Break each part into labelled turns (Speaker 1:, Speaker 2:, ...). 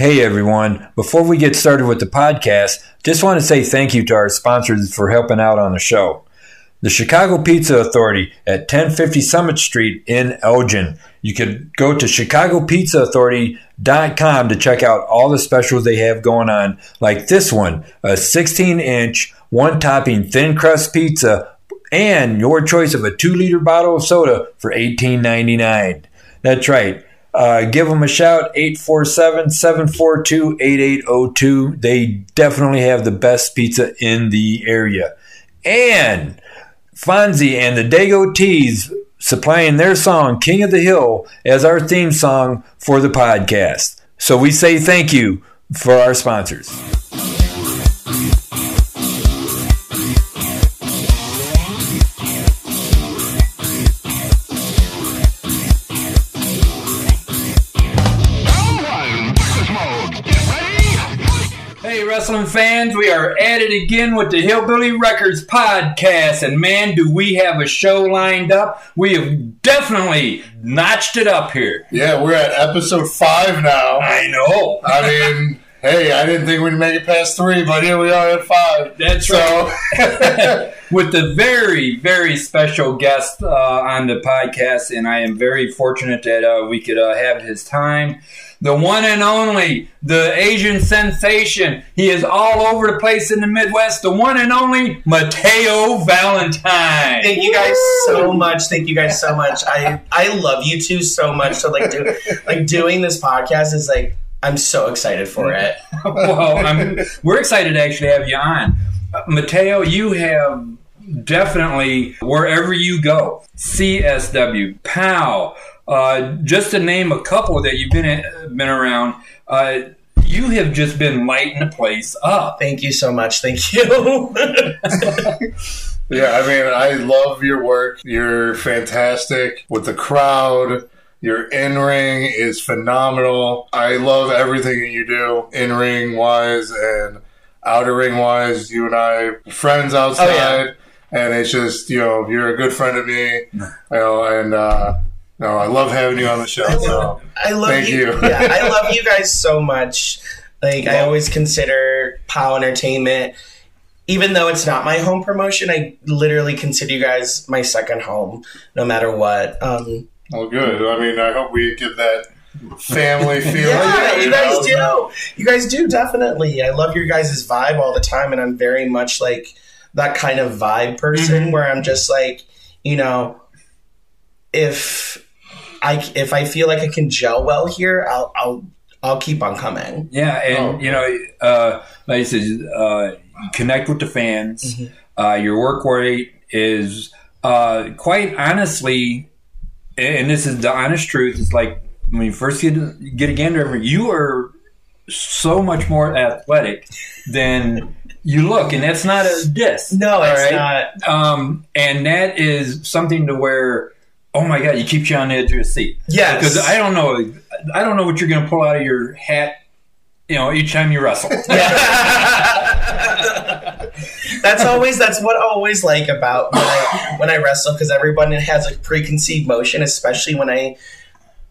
Speaker 1: Hey everyone, before we get started with the podcast, just want to say thank you to our sponsors for helping out on the show. The Chicago Pizza Authority at 1050 Summit Street in Elgin. You can go to chicagopizzaauthority.com to check out all the specials they have going on, like this one, a 16 inch, one topping thin crust pizza, and your choice of a 2 liter bottle of soda for $18.99. That's right. Uh, give them a shout 847 742 8802. They definitely have the best pizza in the area. And Fonzie and the Dago Tees supplying their song King of the Hill as our theme song for the podcast. So we say thank you for our sponsors. Fans, we are at it again with the Hillbilly Records podcast. And man, do we have a show lined up! We have definitely notched it up here.
Speaker 2: Yeah, we're at episode five now.
Speaker 1: I know.
Speaker 2: I mean, hey, I didn't think we'd make it past three, but here we are at five.
Speaker 1: That's
Speaker 2: so,
Speaker 1: with the very, very special guest uh, on the podcast, and I am very fortunate that uh, we could uh, have his time. The one and only, the Asian sensation. He is all over the place in the Midwest. The one and only Mateo Valentine.
Speaker 3: Thank you guys so much. Thank you guys so much. I I love you two so much. So like do like doing this podcast is like I'm so excited for it.
Speaker 1: well, I'm, we're excited to actually have you on. Uh, Mateo, you have definitely, wherever you go, CSW, POWW, uh, just to name a couple that you've been, been around, uh, you have just been lighting the place up.
Speaker 3: Thank you so much. Thank you.
Speaker 2: yeah, I mean, I love your work. You're fantastic with the crowd. Your in ring is phenomenal. I love everything that you do, in ring wise and outer ring wise. You and I are friends outside, oh, yeah. and it's just you know you're a good friend of me. You know, and uh, no, I love having you on the show. I love, so
Speaker 3: I love
Speaker 2: thank you.
Speaker 3: you. yeah, I love you guys so much. Like I always consider POWW Entertainment even though it's not my home promotion, I literally consider you guys my second home, no matter what. Um,
Speaker 2: well, good. I mean, I hope we get that family feel.
Speaker 3: yeah, you guys do. You guys do definitely. I love your guys' vibe all the time, and I'm very much like that kind of vibe person mm-hmm. where I'm just like, you know, if I if I feel like I can gel well here, I'll I'll I'll keep on coming.
Speaker 1: Yeah, and oh. you know, uh, like I said, uh, connect with the fans. Mm-hmm. Uh, your work rate is uh, quite honestly and this is the honest truth. It's like when you first get get a gander, over, you are so much more athletic than you look, and that's not a diss.
Speaker 3: No, it's right? not.
Speaker 1: Um, and that is something to where, oh my god, you keep you on the edge of your seat.
Speaker 3: Yeah,
Speaker 1: because I don't know, I don't know what you're going to pull out of your hat. You know, each time you wrestle.
Speaker 3: that's always that's what I always like about when I, when I wrestle because everyone has a preconceived motion, especially when I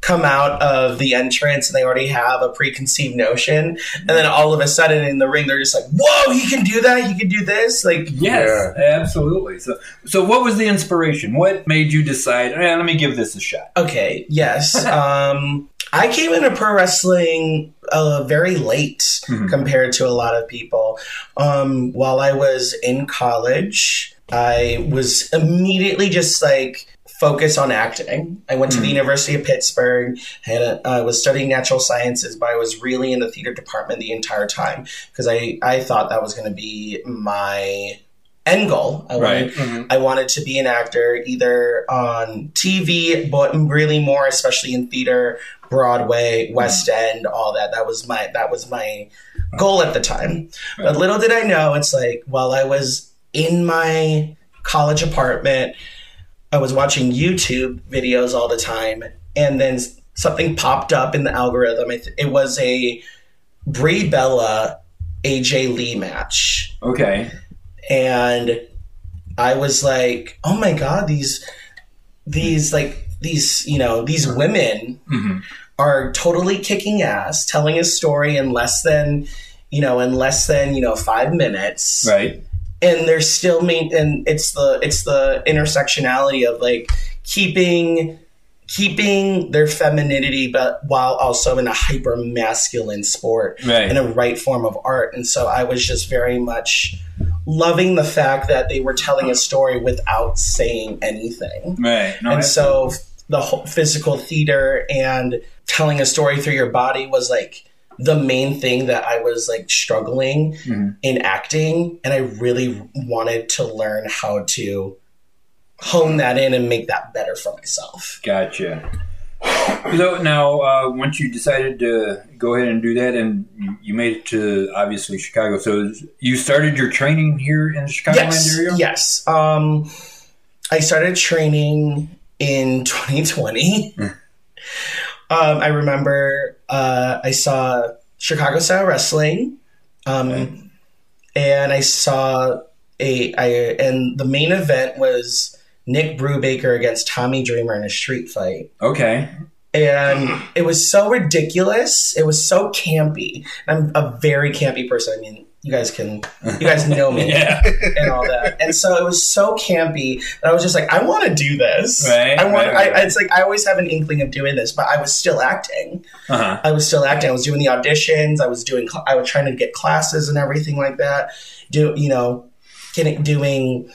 Speaker 3: come out of the entrance and they already have a preconceived notion. And then all of a sudden in the ring they're just like whoa he can do that. He can do this. Like
Speaker 1: yes yeah. absolutely. So so what was the inspiration? What made you decide eh, let me give this a shot
Speaker 3: okay yes. Um I came into pro wrestling uh, very late mm-hmm. compared to a lot of people. Um, while I was in college, I was immediately just like focus on acting. I went mm-hmm. to the mm-hmm. University of Pittsburgh and I was studying natural sciences, but I was really in the theater department the entire time because I, I thought that was going to be my end goal. I
Speaker 1: right.
Speaker 3: wanted, mm-hmm. I wanted to be an actor either on TV, but really more, especially in theater, Broadway, West End, all that. That was my that was my goal at the time. But little did I know, it's like while I was in my college apartment, I was watching YouTube videos all the time, and then something popped up in the algorithm. It was a Brie Bella AJ Lee match.
Speaker 1: Okay
Speaker 3: and I was like, oh my god, these these like these you know these women mm-hmm. are totally kicking ass, telling a story in less than, you know, in less than you know five minutes,
Speaker 1: Right.
Speaker 3: And they're still main and it's the it's the intersectionality of like keeping keeping their femininity but while also in a hyper masculine sport
Speaker 1: Right.
Speaker 3: in a right form of art and so i was just very much loving the fact that they were telling a story without saying anything
Speaker 1: Right. No,
Speaker 3: and so the whole physical theater and telling a story through your body was like the main thing that I was like struggling
Speaker 1: Mhm.
Speaker 3: in acting, and I really wanted to learn how to hone that in and make that better for myself.
Speaker 1: Gotcha. So now, uh, once you decided to go ahead and do that, and you, you made it to obviously Chicago, so you started your training here in the Chicagoland
Speaker 3: Yes,
Speaker 1: area.
Speaker 3: yes. Um, I started training in 2020.
Speaker 1: Mm.
Speaker 3: um, I remember uh, I saw Chicago Style Wrestling, um,
Speaker 1: Okay.
Speaker 3: and I saw a I and the main event was Nick Brubaker against Tommy Dreamer in a street fight.
Speaker 1: Okay.
Speaker 3: And it was so ridiculous. It was so campy. I'm a very campy person. I mean, you guys can, you guys know me
Speaker 1: Yeah.
Speaker 3: and all that. And so it was so campy that I was just like, I want to do this.
Speaker 1: Right,
Speaker 3: I want.
Speaker 1: right, right.
Speaker 3: I, it's like I always have an inkling of doing this, but I was still acting.
Speaker 1: Uh huh.
Speaker 3: I was still acting. I was doing the auditions. I was doing. I was trying to get classes and everything like that. Do you know, getting doing.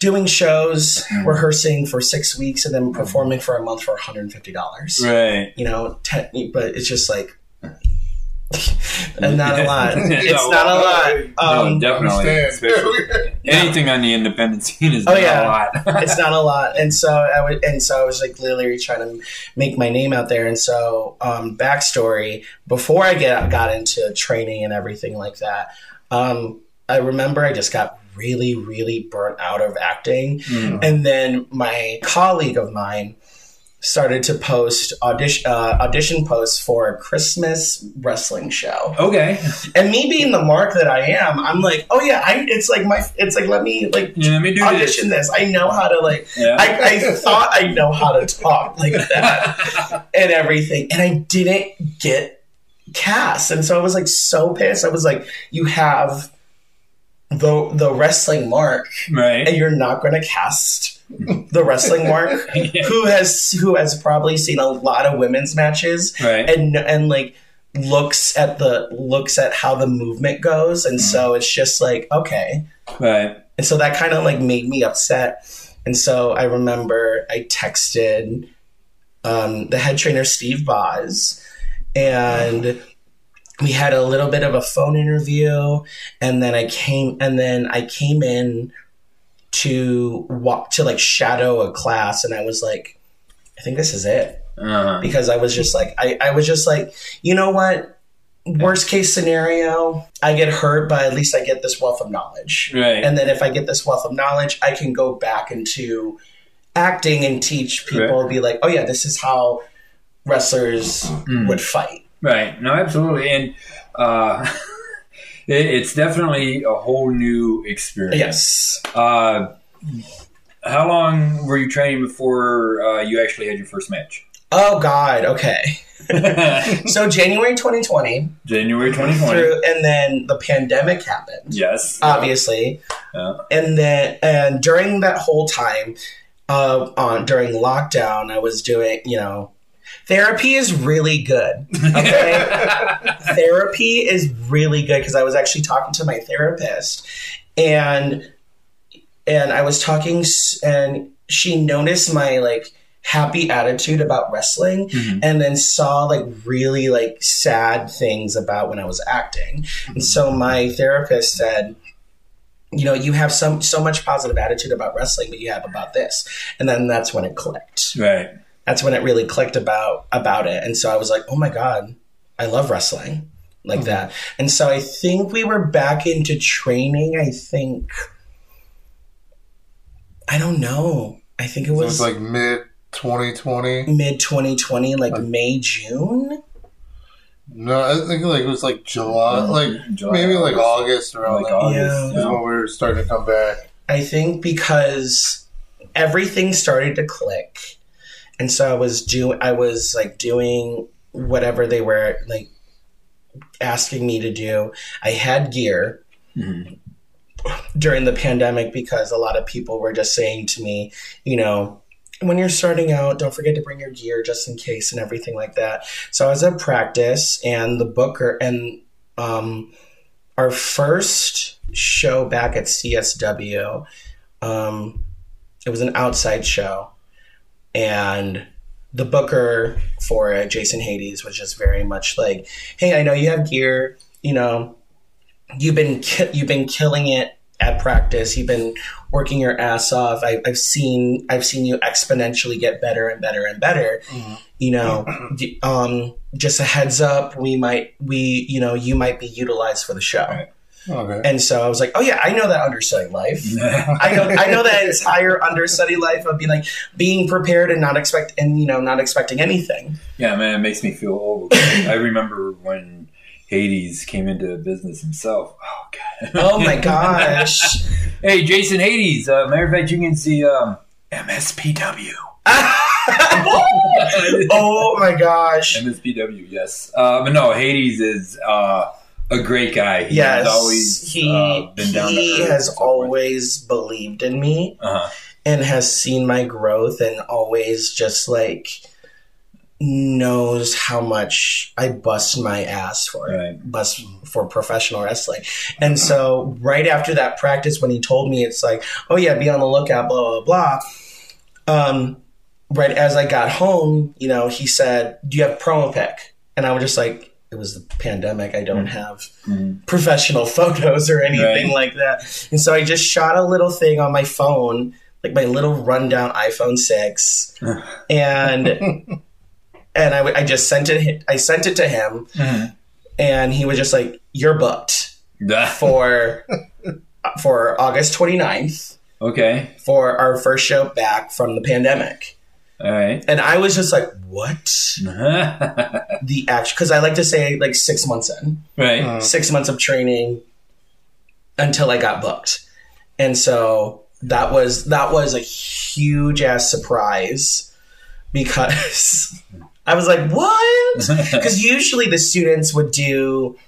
Speaker 3: Doing shows,
Speaker 1: Mm.
Speaker 3: rehearsing for six weeks, and then performing for a month for one hundred and fifty dollars.
Speaker 1: Right.
Speaker 3: You know, ten, but it's just like, not a lot.
Speaker 1: No,
Speaker 3: It's not a lot.
Speaker 1: no,
Speaker 3: Um,
Speaker 1: definitely. Especially anything on the independent scene is
Speaker 3: Oh,
Speaker 1: not
Speaker 3: yeah.
Speaker 1: a lot.
Speaker 3: it's not a lot and so i would and so i was like literally trying to make my name out there and so um backstory before i get got into training and everything like that um i remember i just got really really burnt out of acting
Speaker 1: Mm.
Speaker 3: and then my colleague of mine started to post audition uh, audition posts for a christmas wrestling show
Speaker 1: Okay.
Speaker 3: and me being the mark that i am i'm like oh yeah I, it's like my it's like let me like
Speaker 1: Yeah, let me
Speaker 3: audition this. I know how to like.
Speaker 1: Yeah.
Speaker 3: I, I thought I know how to talk like that and everything, and I didn't get cast, and so I was like so pissed. I was like, "You have the the wrestling mark,
Speaker 1: right.
Speaker 3: and you're not going to cast the wrestling mark,
Speaker 1: Yeah.
Speaker 3: who has who has probably seen a lot of women's matches,
Speaker 1: Right.
Speaker 3: and and like." looks at the looks at how the movement goes and so it's just like okay
Speaker 1: Right.
Speaker 3: and so that kind of like made me upset. And so I remember I texted um, the head trainer, Steve Boz, and we had a little bit of a phone interview. And then I came, and then I came in to walk to like shadow a class. And I was like, I think this is it
Speaker 1: Uh-huh.
Speaker 3: because I was just like, I, I was just like, you know what? Worst case scenario, I get hurt, but at least I get this wealth of knowledge.
Speaker 1: Right.
Speaker 3: And then if I get this wealth of knowledge, I can go back into acting and teach people,
Speaker 1: Right.
Speaker 3: be like, oh yeah, this is how wrestlers
Speaker 1: Mm.
Speaker 3: would fight.
Speaker 1: Right. No, absolutely. And uh, it, it's definitely a whole new experience.
Speaker 3: Yes.
Speaker 1: Uh, how long were you training before uh, you actually had your first match?
Speaker 3: Oh God. Okay. So January 2020
Speaker 1: January 2020.
Speaker 3: through, and then the pandemic happened.
Speaker 1: Yes.
Speaker 3: Obviously.
Speaker 1: Yeah.
Speaker 3: and then and during that whole time uh on during lockdown i was doing you know therapy is really good okay? Therapy is really good because i was actually talking to my therapist and and i was talking and she noticed my like happy attitude about wrestling
Speaker 1: Mhm.
Speaker 3: and then saw like really like sad things about when i was acting. And so my therapist said you know you have some so much positive attitude about wrestling but you have about this. And then that's when it clicked.
Speaker 1: Right.
Speaker 3: That's when it really clicked about about it and so i was like oh my god i love wrestling like mm-hmm. that and so i think we were back into training i think i don't know i think it
Speaker 2: So
Speaker 3: was
Speaker 2: like mid 2020.
Speaker 3: mid 2020 like may june
Speaker 2: No, I think like it was like July, oh, like
Speaker 1: July,
Speaker 2: maybe like
Speaker 1: August.
Speaker 2: August around
Speaker 1: Like. August.
Speaker 3: Yeah.
Speaker 2: Is when we were starting to come back.
Speaker 3: I think because everything started to click and so I was doing I was like doing whatever they were like asking me to do. I had gear
Speaker 1: Mhm.
Speaker 3: during the pandemic because a lot of people were just saying to me, you know, when you're starting out, don't forget to bring your gear just in case and everything like that. So I was at practice and the booker and um, our first show back at CSW, um, it was an outside show, and the booker for it, Jason Hades, was just very much like, "Hey, I know you have gear, you know, you've been ki- you've been killing it at practice. You've been working your ass off. I, I've seen I've seen you exponentially get better and better and better. You know, um, just a heads up, we might we you know you might be utilized for the show.
Speaker 1: Right.
Speaker 2: Okay.
Speaker 3: And so I was like, oh yeah, I know that understudy life. I know I know that entire understudy life of being like being prepared and not expect and you know not expecting anything.
Speaker 1: Yeah, man, it makes me feel old. I remember when Hades came into business himself. Oh god.
Speaker 3: Oh my gosh.
Speaker 1: hey, Jason Hades. Uh, matter of fact, you can see um, MSPW.
Speaker 3: oh my gosh.
Speaker 1: MSPW, yes. Uh, but no, Hades is uh, a great guy. He
Speaker 3: Yes,
Speaker 1: has always
Speaker 3: he
Speaker 1: uh, been down
Speaker 3: he has
Speaker 1: and so forth.
Speaker 3: always believed in me
Speaker 1: Uh-huh.
Speaker 3: and has seen my growth and always just like knows how much I bust my ass for it.
Speaker 1: Right.
Speaker 3: Bust for professional wrestling. And so right after that practice when he told me it's like, oh yeah, be on the lookout, blah blah blah. Um right as I got home, you know, he said, Do you have promo pick? And I was just like, it was the pandemic. I don't have
Speaker 1: Mhm.
Speaker 3: professional photos or anything
Speaker 1: Right.
Speaker 3: like that. And so I just shot a little thing on my phone, like my little rundown iPhone 6. and and I, I just sent it I sent it to him
Speaker 1: Mhm.
Speaker 3: and he was just like you're booked for for August 29th
Speaker 1: okay.
Speaker 3: for our first show back from the pandemic.
Speaker 1: All right.
Speaker 3: And I was just like, what? The action because I like to say like 6 months in.
Speaker 1: right.
Speaker 2: Uh,
Speaker 3: six months of training until I got booked. And so that was that was a huge ass surprise because I was like, what? Because usually the students would do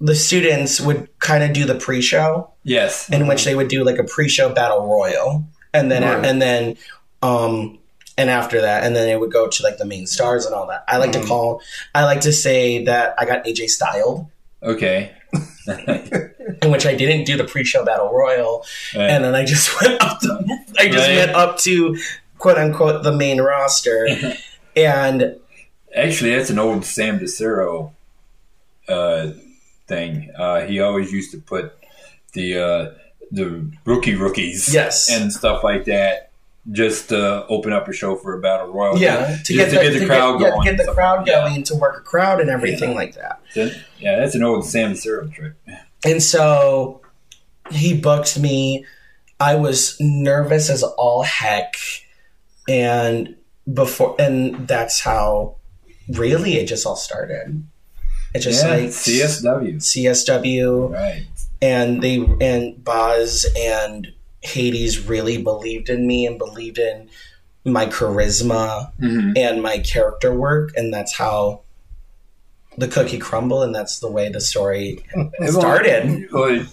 Speaker 3: the students would kind of do the pre-show
Speaker 1: yes.
Speaker 3: in which they would do like a pre-show battle royal and then
Speaker 2: Right.
Speaker 3: and then um and after that and then it would go to like the main stars and all that i like to
Speaker 2: Mhm.
Speaker 3: call i like to say that i got aj styled
Speaker 1: Okay.
Speaker 3: in which I didn't do the pre-show battle royal,
Speaker 1: Right.
Speaker 3: and then I just went up. To, I just
Speaker 1: Right.
Speaker 3: went up to quote unquote the main roster, and
Speaker 1: Actually, that's an old Sam DeCero uh, thing. Uh, he always used to put the uh, the rookie rookies
Speaker 3: yes,
Speaker 1: and stuff like that just to open up a show for a battle royal.
Speaker 3: yeah,
Speaker 1: Just to get the crowd going
Speaker 3: get the crowd going, to work a crowd and everything
Speaker 1: Yeah.
Speaker 3: like that.
Speaker 1: Yeah, that's an old Sam DeCero trick.
Speaker 3: And so he booked me. I was nervous as all heck, and before, and that's how really it just all started. It just
Speaker 1: yeah,
Speaker 3: like
Speaker 1: CSW.
Speaker 3: CSW.
Speaker 1: Right.
Speaker 3: and they and Boz and Hades really believed in me and believed in my charisma
Speaker 1: hmm
Speaker 3: and my character work, and that's how the cookie crumbled, and that's the way the story started.
Speaker 1: Well,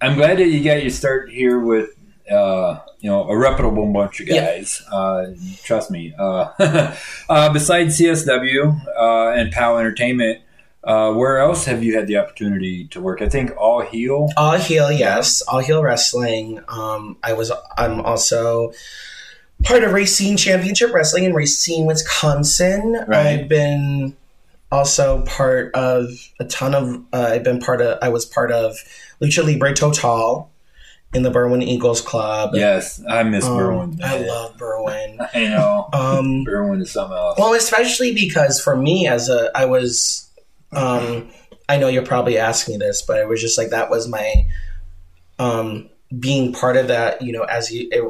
Speaker 1: I'm glad that you got your start here with, uh, you know, a reputable bunch of
Speaker 3: Yeah.
Speaker 1: guys. Uh, trust me. Uh, uh, besides CSW uh, and POWW Entertainment, uh, where else have you had the opportunity to work? I think All Heel.
Speaker 3: All heel, yes, all heel wrestling. Um, I was. I'm also part of Racine Championship Wrestling in Racine, Wisconsin.
Speaker 1: Right.
Speaker 3: I've been also part of a ton of. Uh, I've been part of. I was part of Lucha Libre Total in the Berwyn Eagles Club.
Speaker 1: Yes, I miss
Speaker 3: Um,
Speaker 1: Berwyn.
Speaker 3: I love Berwyn.
Speaker 1: I know.
Speaker 3: Um,
Speaker 1: Berwyn is something else.
Speaker 3: well, especially because for me, as a, I was, um, I know you'll probably ask me this, but it was just like that was my, um, being part of that. You know, as you it,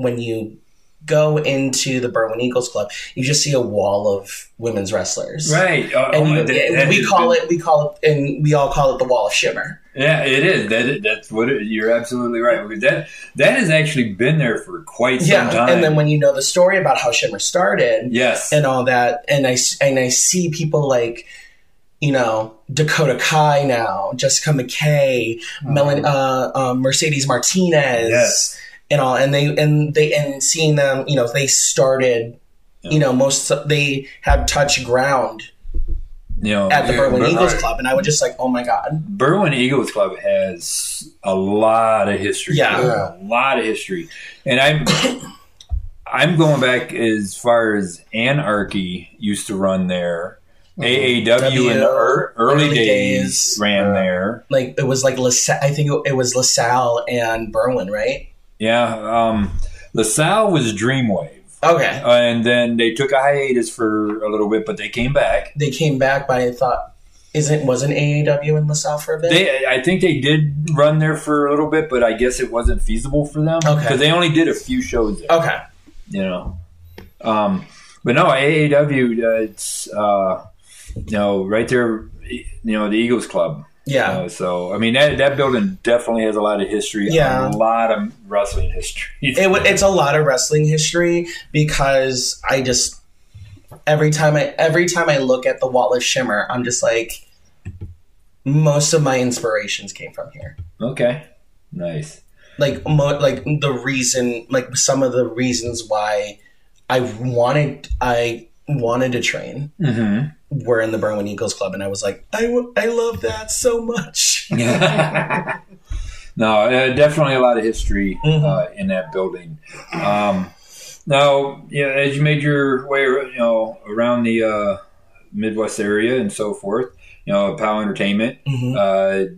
Speaker 3: when you go into the Berwyn Eagles Club, you just see a wall of women's wrestlers.
Speaker 1: Right. Uh,
Speaker 3: And
Speaker 1: oh,
Speaker 3: you-
Speaker 1: that- that
Speaker 3: we call
Speaker 1: been-
Speaker 3: it, we call it, and we all call it the Wall of Shimmer.
Speaker 1: Yeah, it is. That that's what it, you're absolutely right because that that has actually been there for quite some
Speaker 3: Yeah,
Speaker 1: time.
Speaker 3: and then when you know the story about how Shimmer started
Speaker 1: yes,
Speaker 3: and all that, and I and I see people like, you know, Dakota Kai now, Jessica McKay, Melon, uh, um, Mercedes Martinez,
Speaker 1: Yes.
Speaker 3: and all, and they and they and seeing them, you know, they started, you know, most they had touch ground
Speaker 1: you know,
Speaker 3: at the
Speaker 2: Yeah,
Speaker 3: Berwyn
Speaker 2: but-
Speaker 3: Eagles
Speaker 2: right.
Speaker 3: Club, and I was just like, oh my god,
Speaker 1: Berwyn Eagles Club has a lot of history.
Speaker 3: Yeah.
Speaker 2: Yeah.
Speaker 1: a lot of history, and I'm I'm going back as far as Anarchy used to run there. AAW in the ear- early,
Speaker 3: Early
Speaker 1: days,
Speaker 3: days.
Speaker 1: ran
Speaker 2: Yeah.
Speaker 1: there.
Speaker 3: like it was like LaSalle, I think it was LaSalle and Berwyn, right?
Speaker 1: Yeah, um, LaSalle was Dreamwave,
Speaker 3: Okay,
Speaker 1: and then they took a hiatus for a little bit, but they came back.
Speaker 3: they came back, but I thought, isn't wasn't AAW in LaSalle for a bit?
Speaker 1: They, I think they did run there for a little bit, but I guess it wasn't feasible for them
Speaker 3: Okay.
Speaker 1: because they only did a few shows there.
Speaker 3: okay,
Speaker 1: You know, um, but no, AAW, uh, it's uh, you know right there, you know the Eagles Club.
Speaker 3: yeah.
Speaker 1: Uh, so I mean that that building definitely has a lot of history.
Speaker 3: Yeah.
Speaker 1: a lot of wrestling history.
Speaker 3: it, it's a lot of wrestling history because I just every time I every time I look at the Wall of Shimmer, I'm just like most of my inspirations came from here.
Speaker 1: okay, nice.
Speaker 3: Like mo- like the reason like some of the reasons why I wanted I wanted to train
Speaker 1: hmm
Speaker 3: were in the Berwyn Eagles Club, and I was like, I, w- I love that so much.
Speaker 1: no, uh, definitely a lot of history
Speaker 3: Mhm.
Speaker 1: uh, in that building. Um, now, yeah, as you made your way, you know, around the uh, Midwest area and so forth, you know, POWW Entertainment,
Speaker 3: Mhm.
Speaker 1: uh,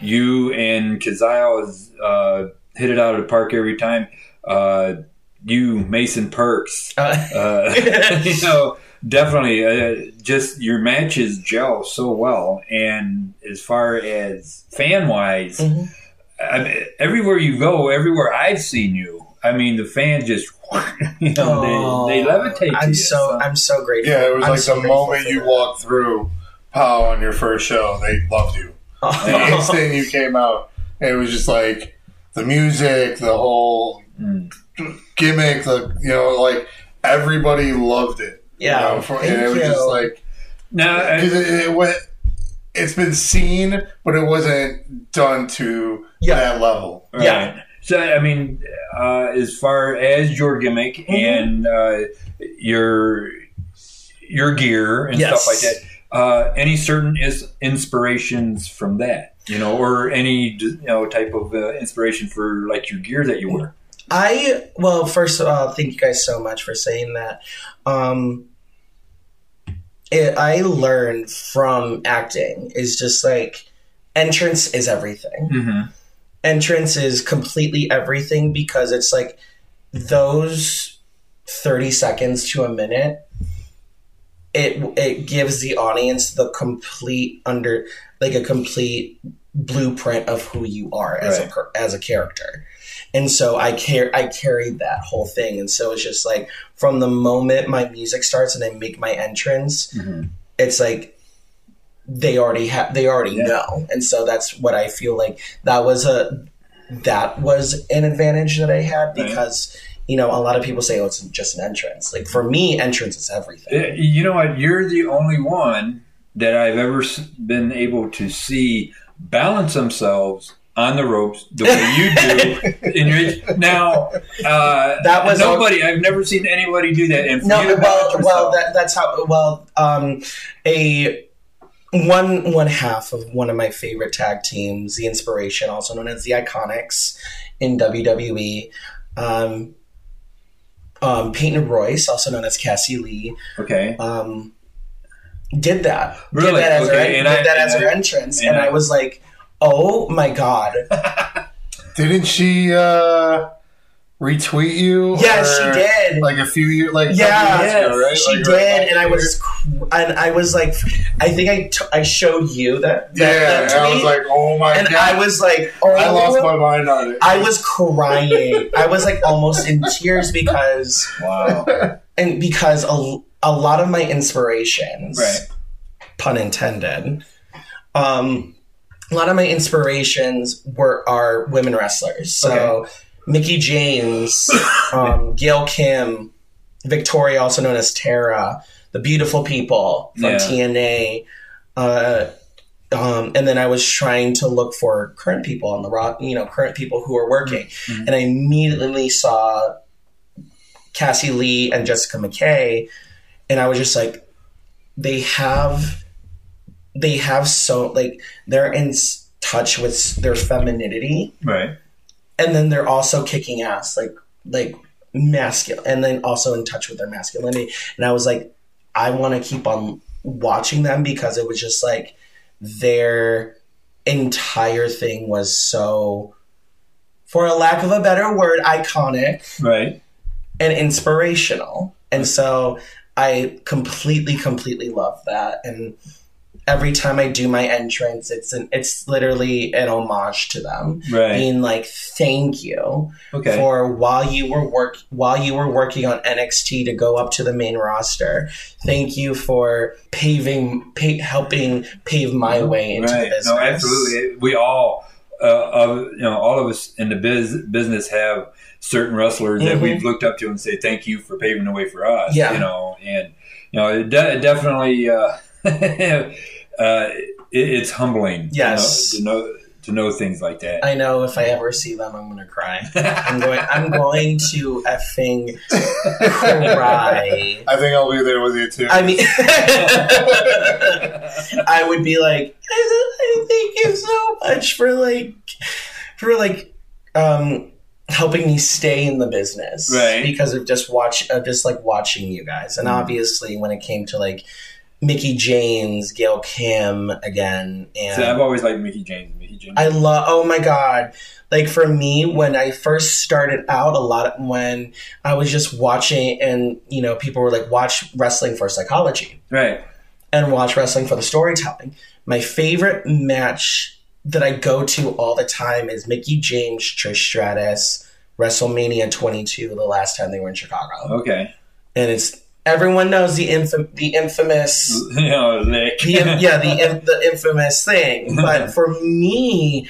Speaker 1: you and Kazile has uh, hit it out of the park every time. Uh, you, Mason Perks,
Speaker 3: Uh,
Speaker 1: uh, you know, definitely, uh, just your matches gel so well. And as far as fan wise,
Speaker 3: Mhm.
Speaker 1: I mean, everywhere you go, everywhere I've seen you, I mean, the fans just, you know, they, they levitate.
Speaker 3: I'm
Speaker 1: you,
Speaker 3: so I'm so grateful.
Speaker 2: Yeah, it was
Speaker 3: I'm
Speaker 2: like
Speaker 3: so
Speaker 2: the moment you walked through POWW on your first show, they loved you. The instant you came out, it was just like the music, the whole
Speaker 1: Mm.
Speaker 2: gimmick, the you know, like everybody loved it. You
Speaker 3: Yeah,
Speaker 2: know, for- and
Speaker 3: thank
Speaker 2: it was
Speaker 3: you.
Speaker 2: just like
Speaker 1: Now,
Speaker 2: because
Speaker 1: I,
Speaker 2: it, it went. It's been seen, but it wasn't done to
Speaker 3: Yeah.
Speaker 2: that level.
Speaker 3: Yeah.
Speaker 1: So I mean, uh, as far as your gimmick
Speaker 3: Mm-hmm.
Speaker 1: and uh, your your gear and
Speaker 3: Yes.
Speaker 1: stuff like that, uh, any certain is inspirations from that, you know, or any you know type of uh, inspiration for like your gear that you wear.
Speaker 3: I well, first of all, thank you guys so much for saying that. Um, it, I learned from acting is just like entrance is everything.
Speaker 1: Mm-hmm.
Speaker 3: Entrance is completely everything because it's like those thirty seconds to a minute. It it gives the audience the complete under like a complete blueprint of who you are as a
Speaker 1: Right.
Speaker 3: per, as a character. And so I care I carried that whole thing. And so it's just like from the moment my music starts and I make my entrance,
Speaker 1: Mm-hmm.
Speaker 3: it's like they already have they already
Speaker 1: Yeah.
Speaker 3: know. And so that's what I feel like that was a that was an advantage that I had
Speaker 1: Right.
Speaker 3: because you know, a lot of people say, "Oh, it's just an entrance." Like for me, entrance is everything.
Speaker 1: You know what? You're the only one that I've ever been able to see balance themselves on the ropes the way you do. in your, now, uh,
Speaker 3: That was
Speaker 1: nobody. I've never seen anybody do that. And for
Speaker 3: No,
Speaker 1: you to
Speaker 3: well,
Speaker 1: balance
Speaker 3: well, that, that's how. Well, um, a one one half of one of my favorite tag teams, the Inspiration, also known as the Iconics, in WWE. Um, um, Peyton Royce, also known as Cassie Lee,
Speaker 1: okay.
Speaker 3: um, did that.
Speaker 1: Really?
Speaker 3: Did that as,
Speaker 1: Okay,
Speaker 3: her, did
Speaker 1: I-
Speaker 3: that as
Speaker 1: and
Speaker 3: her
Speaker 1: I-
Speaker 3: entrance,
Speaker 1: and
Speaker 3: and
Speaker 1: I-
Speaker 3: I was like, "Oh my god!"
Speaker 2: Didn't she? uh retweet you?
Speaker 3: Yeah, she did.
Speaker 2: Like a few years, like
Speaker 3: Yeah,
Speaker 2: years ago, right?
Speaker 3: she
Speaker 2: Like,
Speaker 3: did,
Speaker 2: right
Speaker 3: and I was, and I was like, I think I, t- I showed you that, that,
Speaker 2: Yeah,
Speaker 3: that
Speaker 2: and I was like, oh my
Speaker 3: and
Speaker 2: god, and
Speaker 3: I was like, oh,
Speaker 2: I lost my mind on it.
Speaker 3: I was crying. I was like almost in tears because,
Speaker 1: Wow.
Speaker 3: and because a, a lot of my inspirations,
Speaker 1: Right.
Speaker 3: pun intended, um, a lot of my inspirations were are women wrestlers. So Mickie James, um, Gail Kim, Victoria, also known as Tara, the beautiful people from
Speaker 1: Yeah.
Speaker 3: TNA. Uh, um, and then I was trying to look for current people on the rock, you know, current people who are working.
Speaker 1: Mhm.
Speaker 3: And I immediately saw Cassie Lee and Jessica McKay, and I was just like, they have, they have so like they're in touch with their femininity,
Speaker 1: Right.
Speaker 3: and then they're also kicking ass, like like masculine, and then also in touch with their masculinity. And I was like, I want to keep on watching them because it was just like their entire thing was so, for a lack of a better word, iconic
Speaker 1: Right.
Speaker 3: and inspirational. And so I completely, completely love that. And every time I do my entrance, it's an it's literally an homage to them.
Speaker 1: Right.
Speaker 3: Being like, thank you
Speaker 1: Okay.
Speaker 3: for while you were work while you were working on NXT to go up to the main roster. Thank you for paving pa- helping pave my way into the
Speaker 1: right.
Speaker 3: business.
Speaker 1: No, absolutely. We all, uh, of, you know, all of us in the biz, business have certain wrestlers that
Speaker 3: Mhm.
Speaker 1: we've looked up to and say thank you for paving the way for us.
Speaker 3: Yeah.
Speaker 1: You know, and you know, it, de- definitely, uh, uh, it, it's humbling.
Speaker 3: Yes.
Speaker 1: To know, to know to know things like that.
Speaker 3: I know if I ever see them, I'm gonna cry. I'm going. I'm going to effing cry.
Speaker 2: I think I'll be there with you too.
Speaker 3: I mean, I would be like, I thank you so much for like, for like, um, helping me stay in the business,
Speaker 1: Right.
Speaker 3: Because of just watch, of just like watching you guys, and
Speaker 1: Mhm.
Speaker 3: obviously when it came to like Mickie James, Gail Kim again, and
Speaker 1: So I've always liked Mickie James. Mickie James.
Speaker 3: I love. Oh my god! Like for me, when I first started out, a lot of when I was just watching, and you know, people were like, "Watch wrestling for psychology
Speaker 1: right.
Speaker 3: and watch wrestling for the storytelling." My favorite match that I go to all the time is Mickie James, Trish Stratus, WrestleMania 22, the last time they were in Chicago,
Speaker 1: Okay.
Speaker 3: and it's everyone knows the infam- the infamous
Speaker 1: know,
Speaker 3: the, yeah, the the infamous thing. But for me,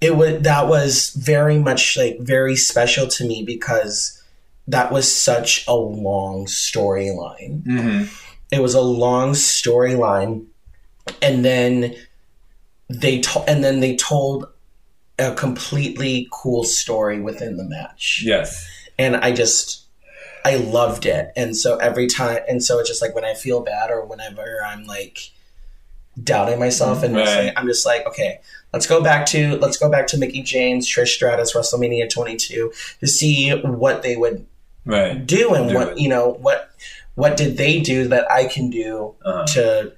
Speaker 3: it was that was very much like very special to me because that was such a long storyline.
Speaker 1: hmm
Speaker 3: It was a long storyline, and then they told and then they told a completely cool story within the match
Speaker 1: Yes.
Speaker 3: and I just I loved it. And so every time, and so it's just like when I feel bad or whenever I'm like doubting myself, and
Speaker 1: Right.
Speaker 3: like, I'm just like, okay, let's go back to let's go back to Mickie James, Trish Stratus, WrestleMania 22 to see what they would
Speaker 1: Right.
Speaker 3: do and
Speaker 1: Do
Speaker 3: what
Speaker 1: it.
Speaker 3: you know what what did they do that I can do
Speaker 1: Uh-huh.
Speaker 3: to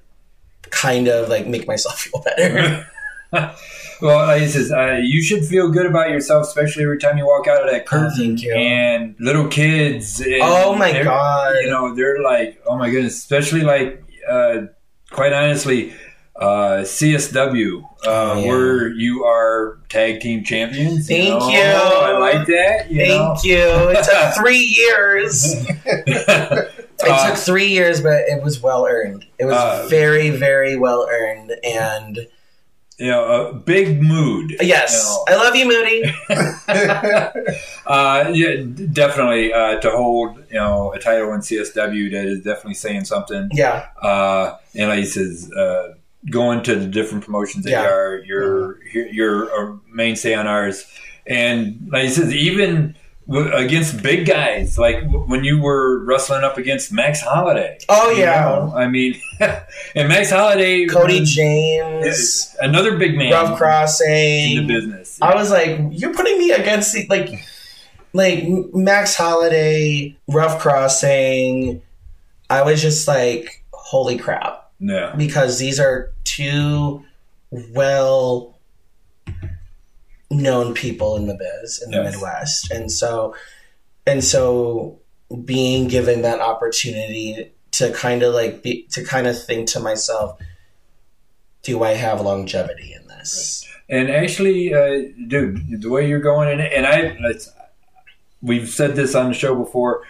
Speaker 3: kind of like make myself feel better.
Speaker 1: well, like it says, uh, you should feel good about yourself, especially every time you walk out of that curtain.
Speaker 3: thank you.
Speaker 1: And little kids. and
Speaker 3: Oh my God.
Speaker 1: You know, they're like, oh my goodness, especially like, uh, quite honestly, uh, CSW, uh,
Speaker 3: Oh, yeah.
Speaker 1: where you are tag team champions.
Speaker 3: Thank
Speaker 1: know?
Speaker 3: you.
Speaker 1: I like that. You
Speaker 3: Thank you. It took three years. It
Speaker 1: Uh,
Speaker 3: took three years, but it was well earned. It was
Speaker 1: Uh,
Speaker 3: very, very well earned. And
Speaker 1: you know, a big mood.
Speaker 3: yes,
Speaker 1: You
Speaker 3: I love you, Moody.
Speaker 1: Uh, yeah, definitely. Uh, to hold, you know, a title in CSW that is definitely saying something.
Speaker 3: Yeah,
Speaker 1: Uh, and like he says, uh, going to the different promotions that
Speaker 3: Yeah.
Speaker 1: you are, you're you're a mainstay on ours. And like he says, even against big guys, like when you were wrestling up against Max Holiday.
Speaker 3: Oh, yeah.
Speaker 1: know? I mean, and Max Holiday,
Speaker 3: Cody James,
Speaker 1: another big man
Speaker 3: Rough
Speaker 1: in the
Speaker 3: Crossing.
Speaker 1: business.
Speaker 3: I was like, you're putting me against the, like, like Max Holiday, Rough Crossing. I was just like, holy crap.
Speaker 1: yeah.
Speaker 3: because these are two well known people in the biz in the
Speaker 1: Yes.
Speaker 3: Midwest. And so and so being given that opportunity to kind of like be to kind of think to myself, do I have longevity in this?
Speaker 1: And actually, uh, dude, the way you're going, and, and I, we've said this on the show before,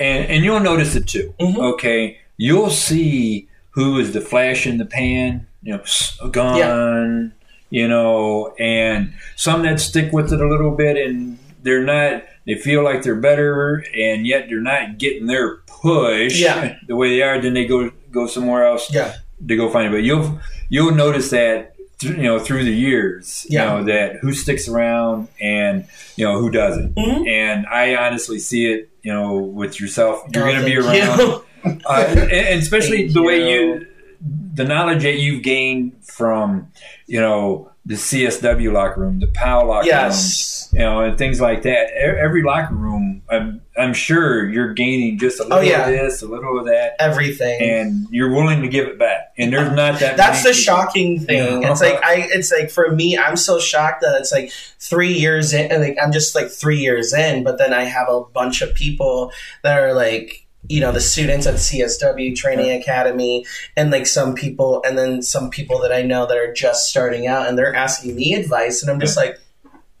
Speaker 1: and and you'll notice it too.
Speaker 3: Mhm.
Speaker 1: Okay, you'll see who is the flash in the pan, you know, a gun, you know, and some that stick with it a little bit, and they're not. They feel like they're better, and yet they're not getting their push
Speaker 3: Yeah.
Speaker 1: the way they are. Then they go go somewhere else
Speaker 3: Yeah,
Speaker 1: to go find it. But you'll you'll notice that th- you know through the years,
Speaker 3: Yeah.
Speaker 1: you know that who sticks around and you know who doesn't.
Speaker 3: Mhm.
Speaker 1: And I honestly see it, you know, with yourself. You're going to be around,
Speaker 3: you.
Speaker 1: uh, and, and especially
Speaker 3: Thank
Speaker 1: the way
Speaker 3: you.
Speaker 1: you, the knowledge that you've gained from, you know, the CSW locker room, the POWW locker room
Speaker 3: yes.
Speaker 1: you know, and things like that. Every locker room, I'm, I'm sure you're gaining just a oh, little
Speaker 3: Oh, yeah.
Speaker 1: of this, a little of that,
Speaker 3: Everything.
Speaker 1: and you're willing to give it back. And there's not that.
Speaker 3: That's the
Speaker 1: people.
Speaker 3: shocking thing. It's like I. It's like for me, I'm so shocked that it's like three years in. Like I'm just like three years in, but then I have a bunch of people that are like you know the students at CSW Training Academy, and like some people, and then some people that I know that are just starting out, and they're asking me advice, and I'm just like,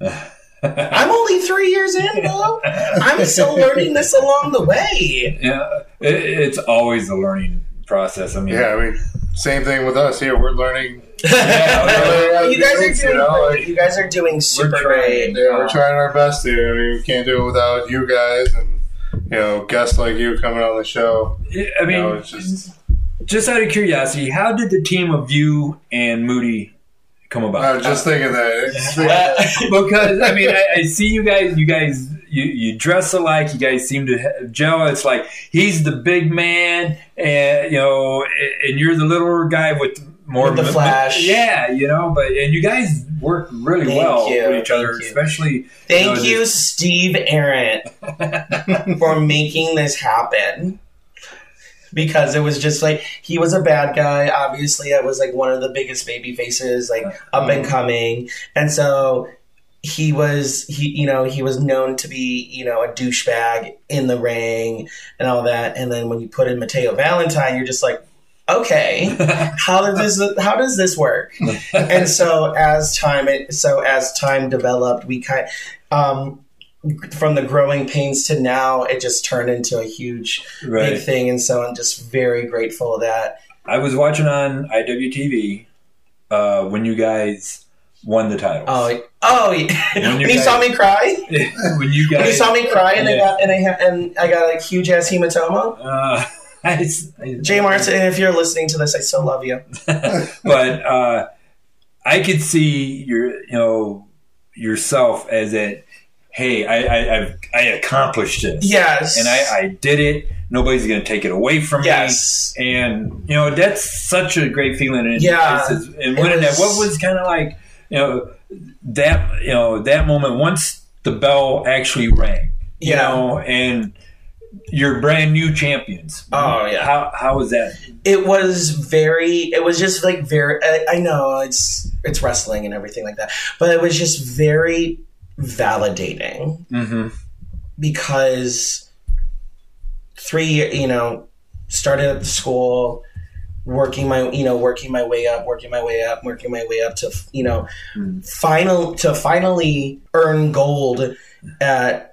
Speaker 3: I'm only three years in, though. I'm still learning this along the way.
Speaker 1: yeah, it, it's always a learning process. I mean,
Speaker 2: Yeah, I mean, same thing with us here. We're learning.
Speaker 1: Yeah,
Speaker 3: you guys are
Speaker 2: You
Speaker 3: doing
Speaker 2: know, like-
Speaker 3: You guys are doing super
Speaker 1: trying.
Speaker 3: great.
Speaker 2: Yeah, we're trying our best here. I mean, we can't do it without you guys and you know guests like you coming on the show.
Speaker 1: I mean,
Speaker 2: you know, it's just
Speaker 1: just out of curiosity, how did the team of you and Moody come
Speaker 2: I
Speaker 1: about?
Speaker 2: was just thinking that. Just thinking that.
Speaker 1: because I mean, I, I see you guys. You guys, you, you dress alike. You guys seem to ha- gel. It's like he's the big man, and you know, and you're the littler guy with more
Speaker 3: With the
Speaker 1: m-
Speaker 3: flash.
Speaker 1: Yeah, you know, but and you guys work really
Speaker 3: Thank
Speaker 1: well
Speaker 3: you,
Speaker 1: with each other,
Speaker 3: thank you.
Speaker 1: especially.
Speaker 3: Thank
Speaker 1: know,
Speaker 3: you,
Speaker 1: this-
Speaker 3: Steve Arrant, for making this happen. Because it was just like he was a bad guy. Obviously, I was like one of the biggest baby faces, like up and coming, and so he was he you know he was known to be you know a douchebag in the ring and all that. And then when you put in Mateo Valentine, you're just like, okay, how does this how does this work? and so as time it so as time developed we kind um from the growing pains to now it just turned into a huge big thing. And so i'm just very grateful that.
Speaker 1: I was watching on IWTV uh, when you guys won the title.
Speaker 3: oh oh
Speaker 1: When
Speaker 3: when
Speaker 1: you
Speaker 3: you saw me cry?
Speaker 1: When you
Speaker 3: when you
Speaker 1: guys
Speaker 3: saw me cry and i got and i ha- and i got a huge ass hematoma?
Speaker 1: Uh, I, I,
Speaker 3: jay martin if you're listening to this i still love you
Speaker 1: but uh, I could see your, you know, yourself as a, hey, I, I, I've I accomplished this,
Speaker 3: yes
Speaker 1: and I, I did it. Nobody's going to take it away from
Speaker 3: yes
Speaker 1: me, and you know that's such a great feeling. And
Speaker 3: Yeah.
Speaker 1: it's- and
Speaker 3: It was-
Speaker 1: that, what was kind of like, you know, that you know that moment once the bell actually rang, you
Speaker 3: Yeah.
Speaker 1: know, and you're brand new champions.
Speaker 3: Oh, yeah.
Speaker 1: how how was that?
Speaker 3: it was very it was just like very I, I know it's it's wrestling and everything like that but it was just very validating
Speaker 1: Mm-hmm.
Speaker 3: because three you know started at the school working my you know working my way up working my way up working my way up to you know
Speaker 1: Mm.
Speaker 3: final to finally earn gold at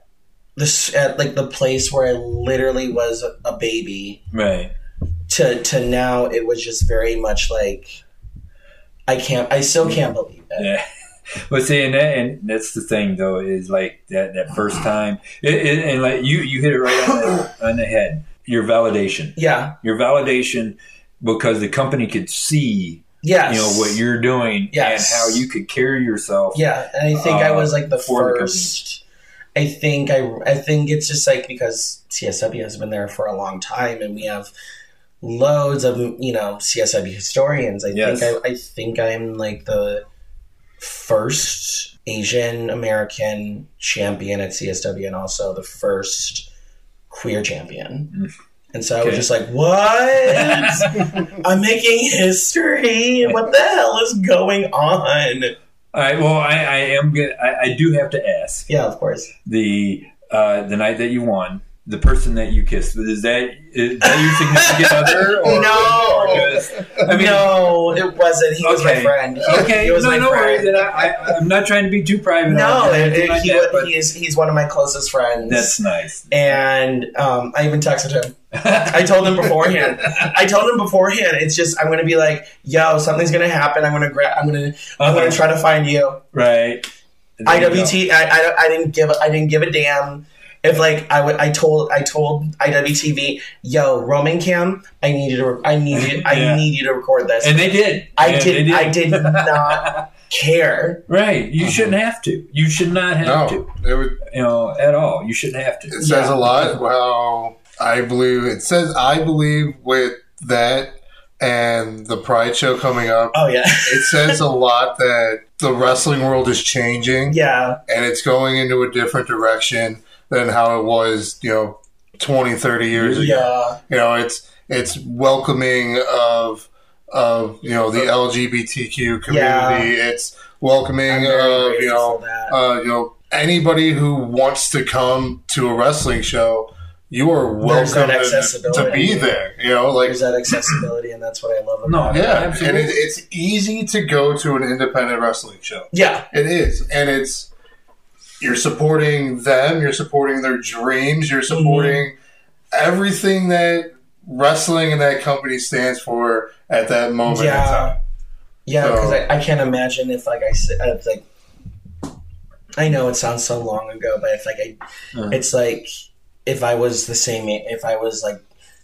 Speaker 3: this at like the place where I literally was a baby
Speaker 1: Right.
Speaker 3: to to now it was just very much like I can't I still can't believe it.
Speaker 1: Yeah. But see, and, that, and that's the thing though is like that that first time, it, it, and like you you hit it right on the, on the head. Your validation,
Speaker 3: Yeah.
Speaker 1: your validation, because the company could see
Speaker 3: Yes.
Speaker 1: you know what you're doing
Speaker 3: Yes.
Speaker 1: and how you could carry yourself.
Speaker 3: Yeah, and I think I
Speaker 1: uh,
Speaker 3: was like the
Speaker 1: the
Speaker 3: first. I think I I think it's just like because CSW has been there for a long time and we have loads of you know CSW historians. I
Speaker 1: Yes.
Speaker 3: think I, I think I'm like the first Asian American champion at CSW and also the first queer champion.
Speaker 1: Mm.
Speaker 3: And so I was just like, "What? I'm making history. What the hell is going on?"
Speaker 1: All right. Well, I, I am. I, I do have to ask
Speaker 3: Yeah, of course.
Speaker 1: the uh, the night that you won, the person that you kissed, is that is that your significant other? Or,
Speaker 3: No.
Speaker 1: Just- I mean,
Speaker 3: no, it wasn't. He was my friend. He,
Speaker 1: okay,
Speaker 3: he was
Speaker 1: no,
Speaker 3: my
Speaker 1: no
Speaker 3: friend.
Speaker 1: worries. And I, I, I'm not trying to be too private.
Speaker 3: No, it, it-
Speaker 1: like
Speaker 3: he,
Speaker 1: that, but
Speaker 3: he's he's one of my closest friends.
Speaker 1: that's nice.
Speaker 3: and um, I even texted him. I told him beforehand. I told him beforehand. It's just I'm gonna be like, yo, something's gonna happen. I'm gonna grab. I'm gonna. I'm gonna try to find you.
Speaker 1: right. You.
Speaker 3: IWT. I, I, I didn't give. I didn't give a damn. If like I would, I told I told IWTV, yo, Roman Cam, I need you to. re- I need you. I
Speaker 1: Yeah.
Speaker 3: need you to record this.
Speaker 1: and they did.
Speaker 3: I
Speaker 1: Yeah,
Speaker 3: did.
Speaker 1: they
Speaker 3: I did not care.
Speaker 1: Right. You uh-huh. shouldn't have to. You should not have
Speaker 2: No,
Speaker 1: to.
Speaker 2: it would.
Speaker 1: You know, at all. You shouldn't have to.
Speaker 2: It says
Speaker 3: Yeah.
Speaker 2: a lot. Well, I believe it says I believe with that and the Pride show coming up.
Speaker 3: Oh yeah,
Speaker 2: It says a lot that the wrestling world is changing
Speaker 3: yeah,
Speaker 2: and it's going into a different direction than how it was, you know, 20, 30 years ago.
Speaker 3: yeah.
Speaker 2: You know, it's it's welcoming of of you know the LGBTQ community.
Speaker 3: Yeah.
Speaker 2: It's welcoming of you know
Speaker 3: that.
Speaker 2: uh, you know anybody who wants to come to a wrestling show. You are welcome to, to be there. You know, like
Speaker 3: There's that accessibility, and that's what I love
Speaker 1: No,
Speaker 3: about it.
Speaker 2: yeah,
Speaker 1: Absolutely.
Speaker 2: and it, it's easy to go to an independent wrestling show.
Speaker 3: Yeah,
Speaker 2: It is, and it's you're supporting them. You're supporting their dreams. You're supporting everything that wrestling and that company stands for at that moment in
Speaker 3: Yeah.
Speaker 2: time.
Speaker 3: yeah.
Speaker 2: So-
Speaker 3: Because I, I can't imagine if like I said, if, like I know it sounds so long ago, but if like I,
Speaker 1: Uh.
Speaker 3: it's like if I was the same, if I was like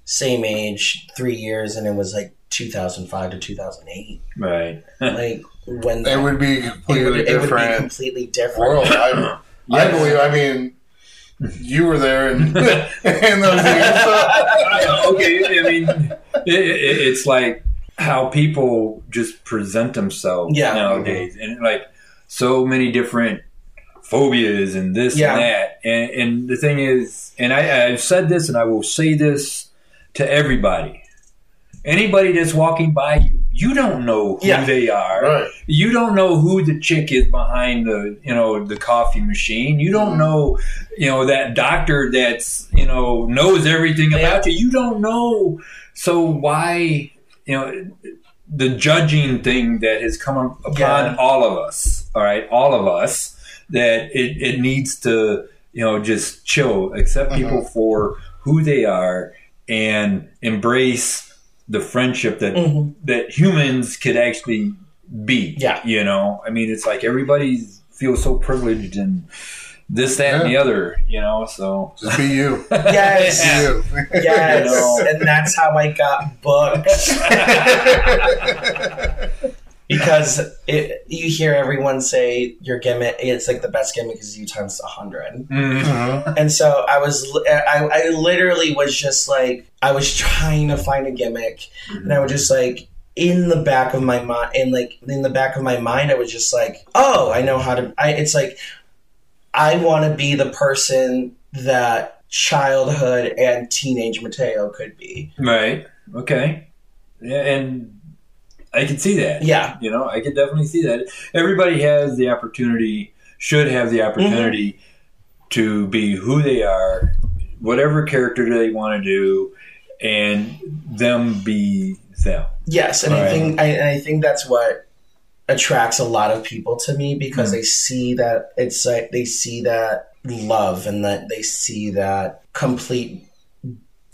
Speaker 3: same age, three years, and it was like 2005 to 2008,
Speaker 1: Right.
Speaker 3: like when
Speaker 2: It would be
Speaker 3: it
Speaker 2: completely
Speaker 3: would, it would be
Speaker 2: different
Speaker 3: completely different.
Speaker 2: world. I, I believe. I mean, you were there in, in those years. So.
Speaker 1: okay. I mean, it, it, it's like how people just present themselves
Speaker 3: Yeah.
Speaker 1: nowadays, and like so many different phobias and this
Speaker 3: Yeah.
Speaker 1: and that. And, and the thing is, and I, I've said this, and I will say this to everybody: anybody that's walking by you, you don't know who
Speaker 3: Yeah.
Speaker 1: they are.
Speaker 2: Right.
Speaker 1: You don't know who the chick is behind the, you know, the coffee machine. You don't mm-hmm. know, you know, that doctor that's, you know, knows everything about you. You don't know. So why, you know, the judging thing that has come upon
Speaker 3: Yeah.
Speaker 1: all of us, all right, all of us, that it, it needs to, you know, just chill, accept mm-hmm. people for who they are and embrace the friendship that
Speaker 3: Mhm.
Speaker 1: that humans could actually be.
Speaker 3: Yeah.
Speaker 1: You know, I mean, it's like everybody feels so privileged and this, that, and the other, you know, so.
Speaker 2: Just be you.
Speaker 3: Yes.
Speaker 2: Be you.
Speaker 3: Yes,
Speaker 1: You know.
Speaker 3: and that's how I got booked. because it, you hear everyone say your gimmick it's like the best gimmick is you times a hundred
Speaker 1: Mm.
Speaker 2: Mhm.
Speaker 3: and so i was I, I literally was just like i was trying to find a gimmick and i was just like in the back of my mind and like in the back of my mind i was just like oh i know how to I, it's like i want to be the person that childhood and teenage mateo could be
Speaker 1: Right. Okay. Yeah, and I can see that.
Speaker 3: yeah
Speaker 1: You know, I could definitely see that. Everybody has the opportunity, should have the opportunity to be who they are, whatever character they want to do, and them be them.
Speaker 3: Yes, and I
Speaker 1: Right.
Speaker 3: think I, and I think that's what attracts a lot of people to me because
Speaker 1: Mm.
Speaker 3: they see that it's like they see that love and that they see that complete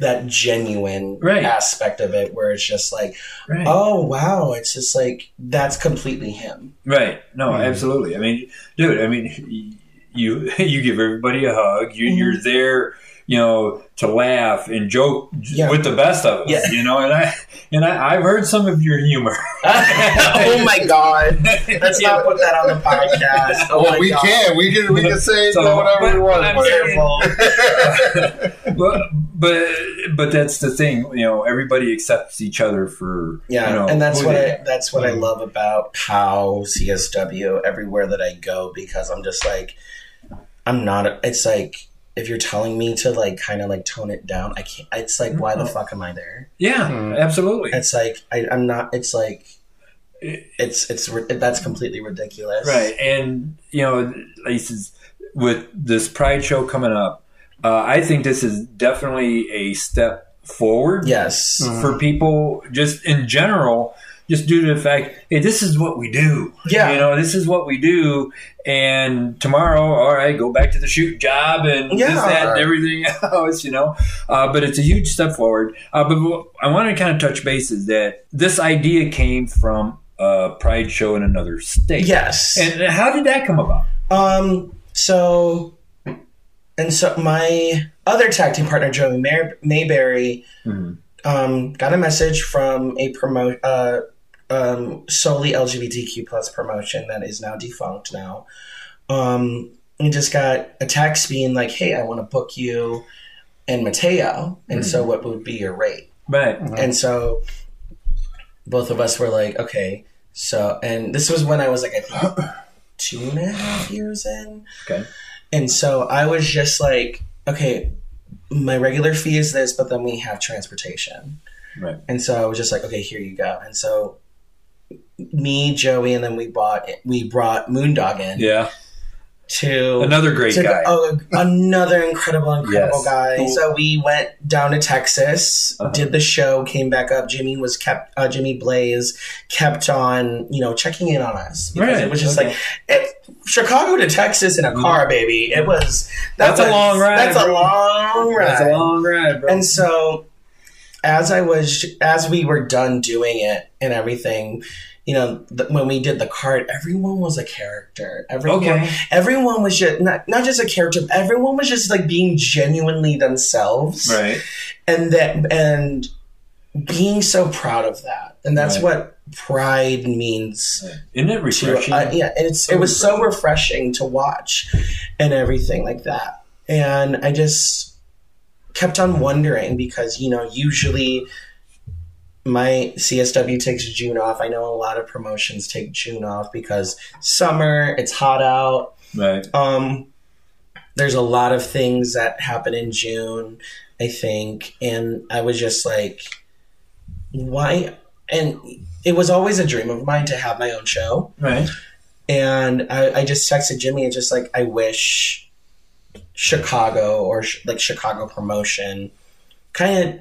Speaker 3: that genuine
Speaker 1: Right.
Speaker 3: aspect of it where it's just like
Speaker 1: Right.
Speaker 3: oh wow it's just like that's completely him
Speaker 1: Right. No,
Speaker 2: Mhm.
Speaker 1: absolutely. I mean, dude, I mean, you you give everybody a hug. You,
Speaker 3: Mhm.
Speaker 1: You're there, you know, to laugh and joke
Speaker 3: Yeah.
Speaker 1: with the best of us.
Speaker 3: Yeah.
Speaker 1: You know, and I and I, I've heard some of your humor.
Speaker 3: oh my god let's not put that on the podcast oh
Speaker 2: well,
Speaker 3: my
Speaker 2: we
Speaker 3: God.
Speaker 2: can. We can. We can say
Speaker 1: So,
Speaker 2: whatever
Speaker 1: but-
Speaker 2: we want.
Speaker 1: but
Speaker 2: but-
Speaker 1: saying- but but but that's the thing. You know, everybody accepts each other for
Speaker 3: Yeah,
Speaker 1: you know,
Speaker 3: and that's what I that's what I
Speaker 2: Mhm.
Speaker 3: love about how CSW everywhere that I go because I'm just like I'm not. It's like if you're telling me to like kind of like tone it down, I can't. It's like why the fuck am I there?
Speaker 1: Yeah,
Speaker 2: Mhm.
Speaker 1: absolutely.
Speaker 3: It's like I, I'm not. It's like it's it's ri- that's completely ridiculous.
Speaker 1: Right, and you know, like with this Pride show coming up, uh, I think this is definitely a step forward
Speaker 3: Yes.
Speaker 1: for people just in general. Just due to the fact, hey, this is what we do.
Speaker 3: Yeah.
Speaker 1: you know, this is what we do. And tomorrow, all right, go back to the shoot job and
Speaker 3: Yeah.
Speaker 1: this, that, and everything else. You know, uh, but it's a huge step forward. Uh, but I want to kind of touch bases that this idea came from a pride show in another state.
Speaker 3: Yes.
Speaker 1: And how did that come about?
Speaker 3: Um. So, and so my other tag team partner, Joey May- Mayberry,
Speaker 1: Mhm.
Speaker 3: um, got a message from a promote uh, um, solely LGBTQ plus promotion that is now defunct now. Um, and just got a text being like, "Hey, I want to book you and Mateo, and so what would be your rate?"
Speaker 1: Right.
Speaker 3: And so both of us were like, okay. So, and this was when I was like, I think two and a half years in.
Speaker 1: Okay.
Speaker 3: And so I was just like, okay, my regular fee is this, but then we have transportation.
Speaker 1: Right.
Speaker 3: And so I was just like, okay, here you go. And so me, Joey, and then we bought, we brought Moondog in
Speaker 1: Yeah.
Speaker 3: to
Speaker 1: Another great
Speaker 3: to-
Speaker 1: guy.
Speaker 3: Oh, another incredible, incredible
Speaker 1: Yes.
Speaker 3: guy. So we went down to Texas,
Speaker 1: Uh-huh.
Speaker 3: did the show, came back up. Jimmy was kept, uh, Jimmy Blaze kept on, you know, checking in on us
Speaker 1: Right,
Speaker 3: it was just
Speaker 1: okay.
Speaker 3: like it, Chicago to Texas in a car, baby. It was
Speaker 1: That's a long ride,
Speaker 3: That's a long ride.
Speaker 1: That's a long ride, bro.
Speaker 3: And so, as I was, as we were done doing it and everything, you know, th- when we did the card, everyone was a character. Everyone,
Speaker 1: Okay.
Speaker 3: everyone was just not not just a character. Everyone was just like being genuinely themselves,
Speaker 1: right.
Speaker 3: and that and being so proud of that. And that's
Speaker 1: Right.
Speaker 3: what pride means
Speaker 1: Isn't it
Speaker 3: to
Speaker 1: refreshing?
Speaker 3: uh, yeah and it's it was so refreshing to watch and everything like that and i just kept on wondering because you know usually my csw takes june off i know a lot of promotions take june off because summer it's hot out
Speaker 1: right.
Speaker 3: um there's a lot of things that happen in june i think and i was just like why and it was always a dream of mine to have my own show
Speaker 1: Right.
Speaker 3: and I, I just texted Jimmy and just like I wish Chicago or sh- like Chicago promotion kind of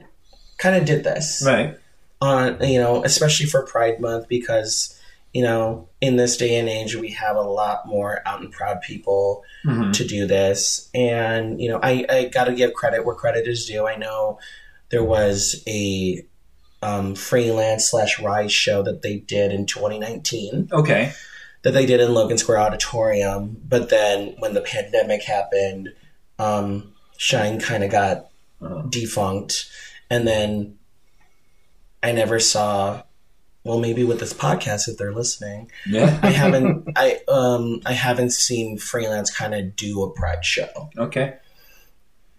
Speaker 3: kind of did this
Speaker 1: Right.
Speaker 3: On you know especially for Pride Month because you know in this day and age we have a lot more out and proud people
Speaker 1: Mhm.
Speaker 3: to do this and you know I, I got to give credit where credit is due I know there was a um, freelance slash rise show that they did in 2019
Speaker 1: Okay.
Speaker 3: that they did in Logan Square Auditorium. But then when the pandemic happened, um, Shine kind of got
Speaker 1: Uh-huh.
Speaker 3: defunct. And then I never saw, well, maybe with this podcast, if they're listening,
Speaker 1: Yeah.
Speaker 3: I haven't, I, um, I haven't seen freelance kind of do a pride show.
Speaker 1: okay.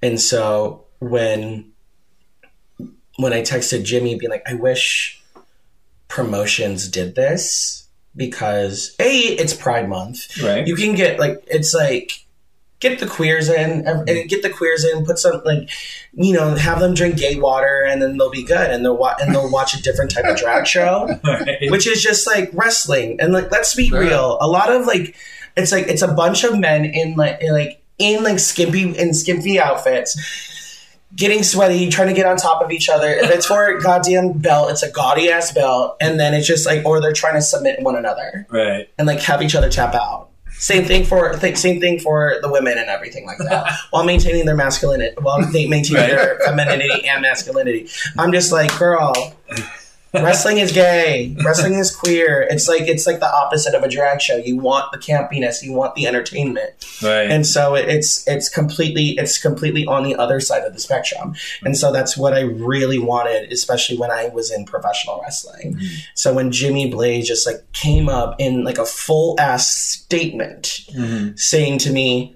Speaker 3: And so when when I texted Jimmy being like, I wish promotions did this because A, it's Pride Month.
Speaker 1: Right.
Speaker 3: You can get like it's like get the queers in and mm-hmm. get the queers in, put some like you know, have them drink gay water and then they'll be good and they'll wa- and they'll watch a different type of drag show
Speaker 1: right.
Speaker 3: which is just like wrestling. And like, let's be real. A lot of like, it's like it's a bunch of men in like in, like in like skimpy in skimpy outfits, getting sweaty, trying to get on top of each other. If it's for a goddamn belt, it's a gaudy ass belt, and then it's just like, or they're trying to submit one another
Speaker 1: Right.
Speaker 3: and like have each other tap out. Same thing for th- same thing for the women and everything like that, while maintaining their masculinity, while maintaining
Speaker 1: Right.
Speaker 3: their femininity and masculinity. I'm just like, girl, wrestling is gay. Wrestling is queer. It's like it's like the opposite of a drag show. You want the campiness, you want the entertainment,
Speaker 1: Right.
Speaker 3: and so it- it's it's completely it's completely on the other side of the spectrum. And so that's what I really wanted, especially when I was in professional wrestling. So when Jimmy Blaze just like came up in like a full ass statement
Speaker 1: Mhm.
Speaker 3: saying to me,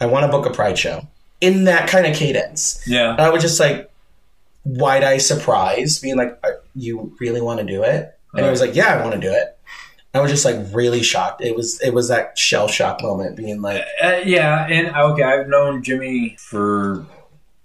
Speaker 3: "I want to book a pride show," in that kind of cadence,
Speaker 1: Yeah.
Speaker 3: and I was just like wide eye surprised, being like, "Are- "You really want to do it?" And I was like, "Yeah, I want to do it." I was just like really shocked. It was it was that shell shock moment, being like,
Speaker 1: Uh, yeah, and okay, I've known Jimmy for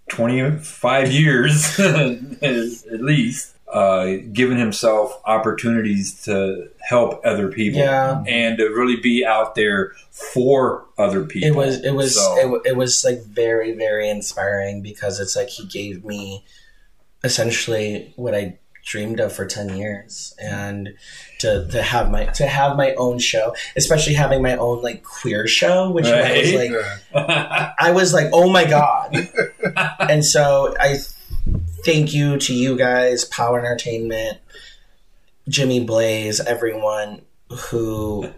Speaker 1: 25 years at least. uh, given himself opportunities to help other people
Speaker 3: Yeah.
Speaker 1: and to really be out there for other people.
Speaker 3: it was it was
Speaker 1: So-
Speaker 3: it, it was like very very inspiring because it's like he gave me essentially what I dreamed of for 10 years and to, to have my to have my own show especially having my own like queer show which I was like
Speaker 2: Yeah.
Speaker 3: I was like oh my god and so I thank you to you guys POWW Entertainment Jimmy Blaze everyone who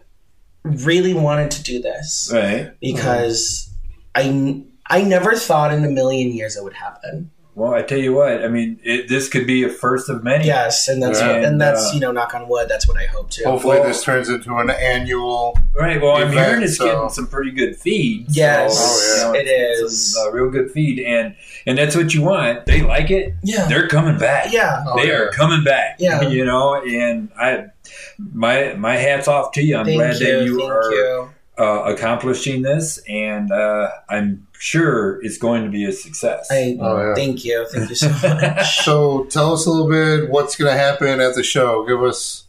Speaker 3: really wanted to do this
Speaker 1: right.
Speaker 3: because I I never thought in a million years it would happen.
Speaker 1: Well, I tell you what. I mean, it, this could be a first of many.
Speaker 3: Yes, and that's
Speaker 1: Yeah.
Speaker 3: what, and that's
Speaker 1: uh,
Speaker 3: you know knock on wood. That's what I hope to.
Speaker 2: Hopefully,
Speaker 1: Well-
Speaker 2: this turns into an annual.
Speaker 1: Right. Well, I'm hearing it's
Speaker 2: so-
Speaker 1: getting some pretty good feed.
Speaker 3: Yes,
Speaker 2: Oh, yeah.
Speaker 3: it
Speaker 1: it's
Speaker 3: is.
Speaker 1: some, uh, real good feed, and and that's what you want. They like it.
Speaker 3: yeah,
Speaker 1: They're coming back.
Speaker 3: yeah,
Speaker 2: Oh,
Speaker 1: they
Speaker 2: yeah.
Speaker 1: are coming back.
Speaker 3: Yeah.
Speaker 1: You know, and I, my my hats off to you. I'm
Speaker 3: Thank
Speaker 1: glad
Speaker 3: you,
Speaker 1: that you
Speaker 3: thank
Speaker 1: are
Speaker 3: you.
Speaker 1: Uh, accomplishing this, and uh, I'm sure it's going to be a success.
Speaker 3: I
Speaker 2: Oh, yeah.
Speaker 3: thank you, thank you so much.
Speaker 2: So, tell us a little bit what's going to happen at the show. Give us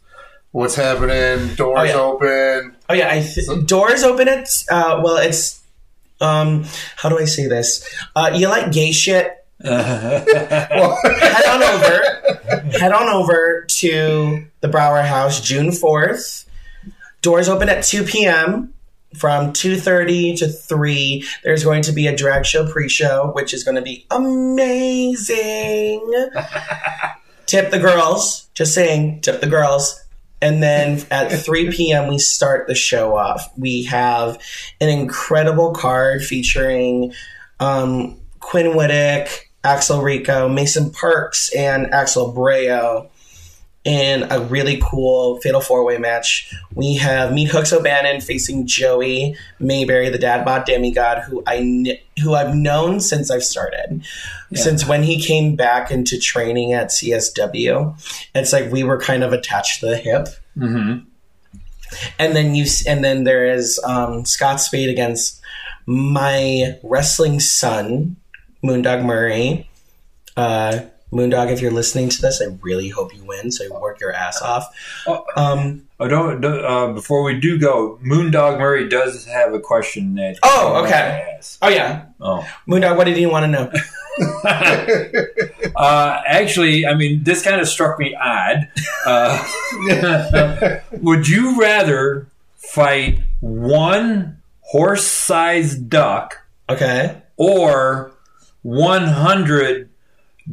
Speaker 2: what's happening. Doors
Speaker 3: Oh, yeah.
Speaker 2: open.
Speaker 3: oh yeah, I th- doors open at uh, well, it's um, how do I say this? Uh, you like gay shit?
Speaker 2: Well,
Speaker 3: head on over head on over to the Brauer House june 4th doors open at 2 p.m from 2.30 to 3 there's going to be a drag show pre-show which is going to be amazing tip the girls just saying tip the girls and then at 3 p.m. we start the show off. We have an incredible card featuring um, Quinn Whittick, Axel Rico, Mason Parks, and Axel Breo in a really cool Fatal Four Way match. We have Meat Hooks O'Bannon facing Joey Mayberry, the dad bod demigod, who I kn- who I've known since I've started, since when he came back into training at CSW. It's like we were kind of attached to the hip
Speaker 1: hmm
Speaker 3: and then you and then there is um, Scott Spade against my wrestling son, Moondog Murray. Uh, Moondog, if you're listening to this, I really hope you win. So you work your ass off.
Speaker 1: Oh.
Speaker 3: Um,
Speaker 1: Oh, don't, don't, uh, before we do go, Moondog Murray does have a question that.
Speaker 3: Oh, okay. oh yeah,
Speaker 1: Oh.
Speaker 3: Moondog, what did you want to know?
Speaker 1: uh, actually, I mean, this kind of struck me odd. Uh, would you rather fight one horse-sized duck
Speaker 3: Okay.
Speaker 1: or 100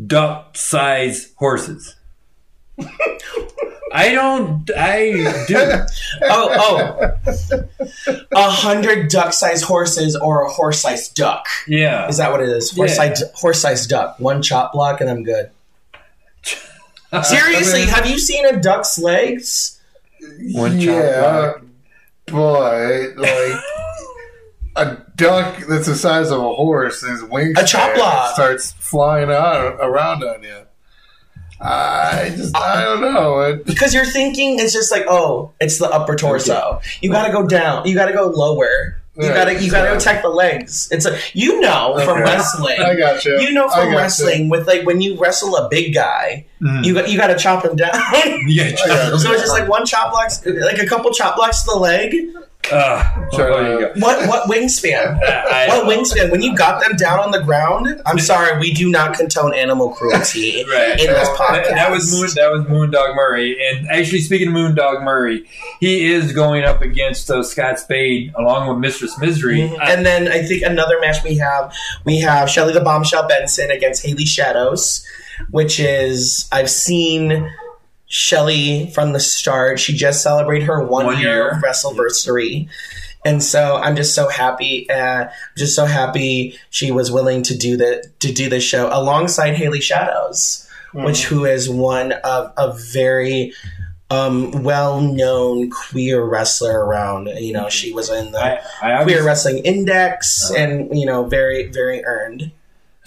Speaker 1: duck-sized horses? I don't. I do.
Speaker 3: Oh, oh, a hundred duck-sized horses or a horse-sized duck.
Speaker 1: Yeah.
Speaker 3: Is that what it is? Horse-sized, horse-sized duck. One chop block, and I'm good. Seriously,
Speaker 2: I mean-
Speaker 3: have you seen a duck's legs?
Speaker 1: One chop
Speaker 2: yeah, boy, like a duck that's the size of a horse, and his wings
Speaker 3: A chop block.
Speaker 2: starts flying out around on you. I just, I don't know. It,
Speaker 3: Because you're thinking it's just like, oh, it's the upper torso. You got to go down. You got to go lower. You
Speaker 2: Yeah,
Speaker 3: got to you got to attack the legs. It's a you know from wrestling.
Speaker 2: I got you.
Speaker 3: You know from wrestling with like when you wrestle a big guy,
Speaker 1: Mm.
Speaker 3: you got you got to chop him down.
Speaker 1: Yeah.
Speaker 3: So it's just like one chop blocks, like a couple chop blocks to the leg.
Speaker 1: Uh,
Speaker 2: Try
Speaker 1: well, there you go.
Speaker 3: What what wingspan?
Speaker 1: I-
Speaker 3: What wingspan? When you got them down on the ground, I'm sorry, we do not condone animal cruelty
Speaker 1: Right.
Speaker 3: in this
Speaker 2: That-
Speaker 3: podcast.
Speaker 1: That, that was Moon. That was Moondog Murray. And actually, speaking of Moondog Murray, he is going up against uh, Scott Spade along with Mistress Misery.
Speaker 3: Mhm. And then I think another match we have we have Shelly the Bombshell Benson against Haley Shadows, which is I've seen Shelly from the start. She just celebrated her one,
Speaker 1: One
Speaker 3: year,
Speaker 1: year.
Speaker 3: wrestleversary. And so I'm just so happy, uh, just so happy she was willing to do the to do the show alongside Haley Shadows, which who is one of a very um, well-known queer wrestler around. You know, she was in the
Speaker 1: I, I
Speaker 3: Queer Wrestling Index,
Speaker 1: Uh-huh.
Speaker 3: and you know, very, very earned.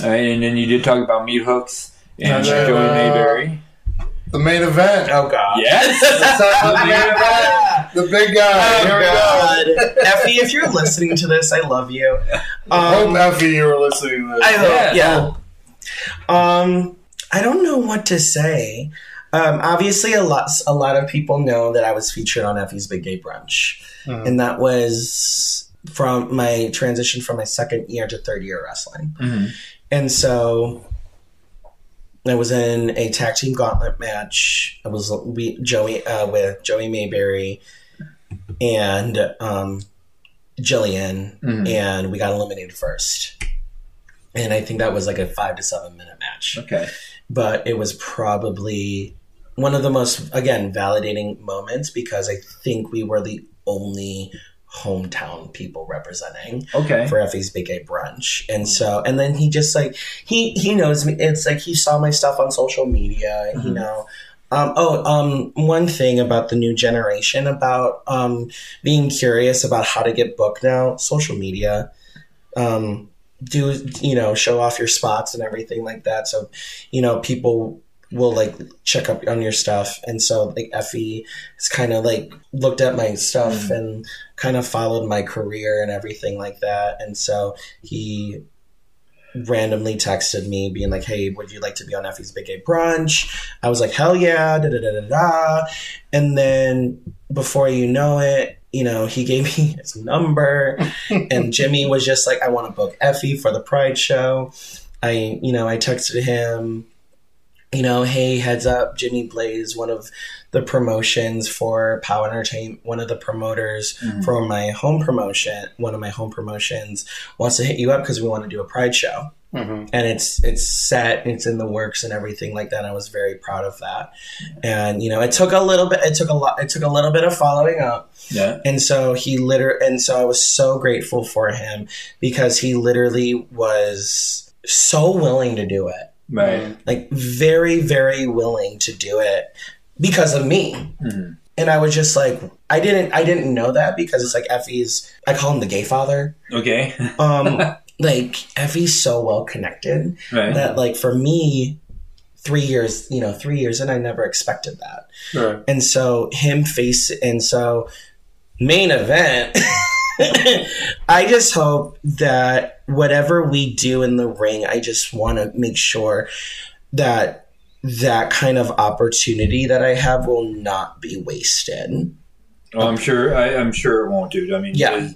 Speaker 1: All right, and then you did talk about meat hooks and
Speaker 2: And then,
Speaker 1: Joey
Speaker 2: uh,
Speaker 1: Mayberry.
Speaker 2: The main event.
Speaker 3: Oh God!
Speaker 1: Yes.
Speaker 2: Let's talk about the main event. The big guy.
Speaker 3: Oh
Speaker 2: Here we go.
Speaker 3: God, Effy, if you're listening to this, I love you.
Speaker 2: I hope
Speaker 3: Um,
Speaker 2: Effy, you were listening to this.
Speaker 3: I hope,
Speaker 1: Yeah.
Speaker 3: yeah. Um, I don't know what to say. Um, obviously, a lot a lot of people know that I was featured on Effy's Big Gay Brunch,
Speaker 2: Mhm.
Speaker 3: and that was from my transition from my second year to third year wrestling.
Speaker 1: Mhm.
Speaker 3: And so I was in a tag team gauntlet match. I was we Joey uh, with Joey Mayberry and um, Jillian,
Speaker 1: Mhm.
Speaker 3: and we got eliminated first. And I think that was like a five to seven minute match
Speaker 1: Okay.
Speaker 3: but it was probably one of the most again validating moments because I think we were the only hometown people representing
Speaker 1: Okay.
Speaker 3: for Effy's Big A brunch. And so and then he just like he he knows me it's like he saw my stuff on social media, you
Speaker 1: Mhm.
Speaker 3: know. Um, oh, um, one thing about the new generation about um, being curious about how to get booked now, social media. Um, do you know show off your spots and everything like that so you know people will like check up on your stuff and so like effy has kind of like looked at my stuff and kind of followed my career and everything like that. And so he randomly texted me being like hey would you like to be on effy's big gay brunch? I was like hell yeah da da da da da. And then before you know it you know he gave me his number. And Jimmy was just like, I want to book Effy for the Pride show. I, you know, I texted him, you know, hey, heads up, Jimmy Blaze, one of the promotions for POWW Entertainment, one of the promoters
Speaker 1: Mhm.
Speaker 3: for my home promotion, one of my home promotions wants to hit you up because we want to do a Pride show
Speaker 2: Mhm.
Speaker 3: and it's it's set it's in the works and everything like that i was very proud of that and you know it took a little bit it took a lot it took a little bit of following up
Speaker 1: Yeah.
Speaker 3: and so he literally, and so I was so grateful for him because he literally was so willing to do it.
Speaker 1: Right.
Speaker 3: Like very, very willing to do it because of me.
Speaker 1: Mhm.
Speaker 3: And I was just like I didn't I didn't know that because it's like Effy's I call him the gay father.
Speaker 1: Okay.
Speaker 3: Um like Effy's so well connected
Speaker 1: right.
Speaker 3: that like for me three years, you know, three years and I never expected that.
Speaker 2: Right.
Speaker 3: And so him face and so main event. I just hope that whatever we do in the ring, I just want to make sure that that kind of opportunity that I have will not be wasted.
Speaker 1: Well, I'm sure. I, I'm sure it won't, dude. I mean,
Speaker 3: Yeah.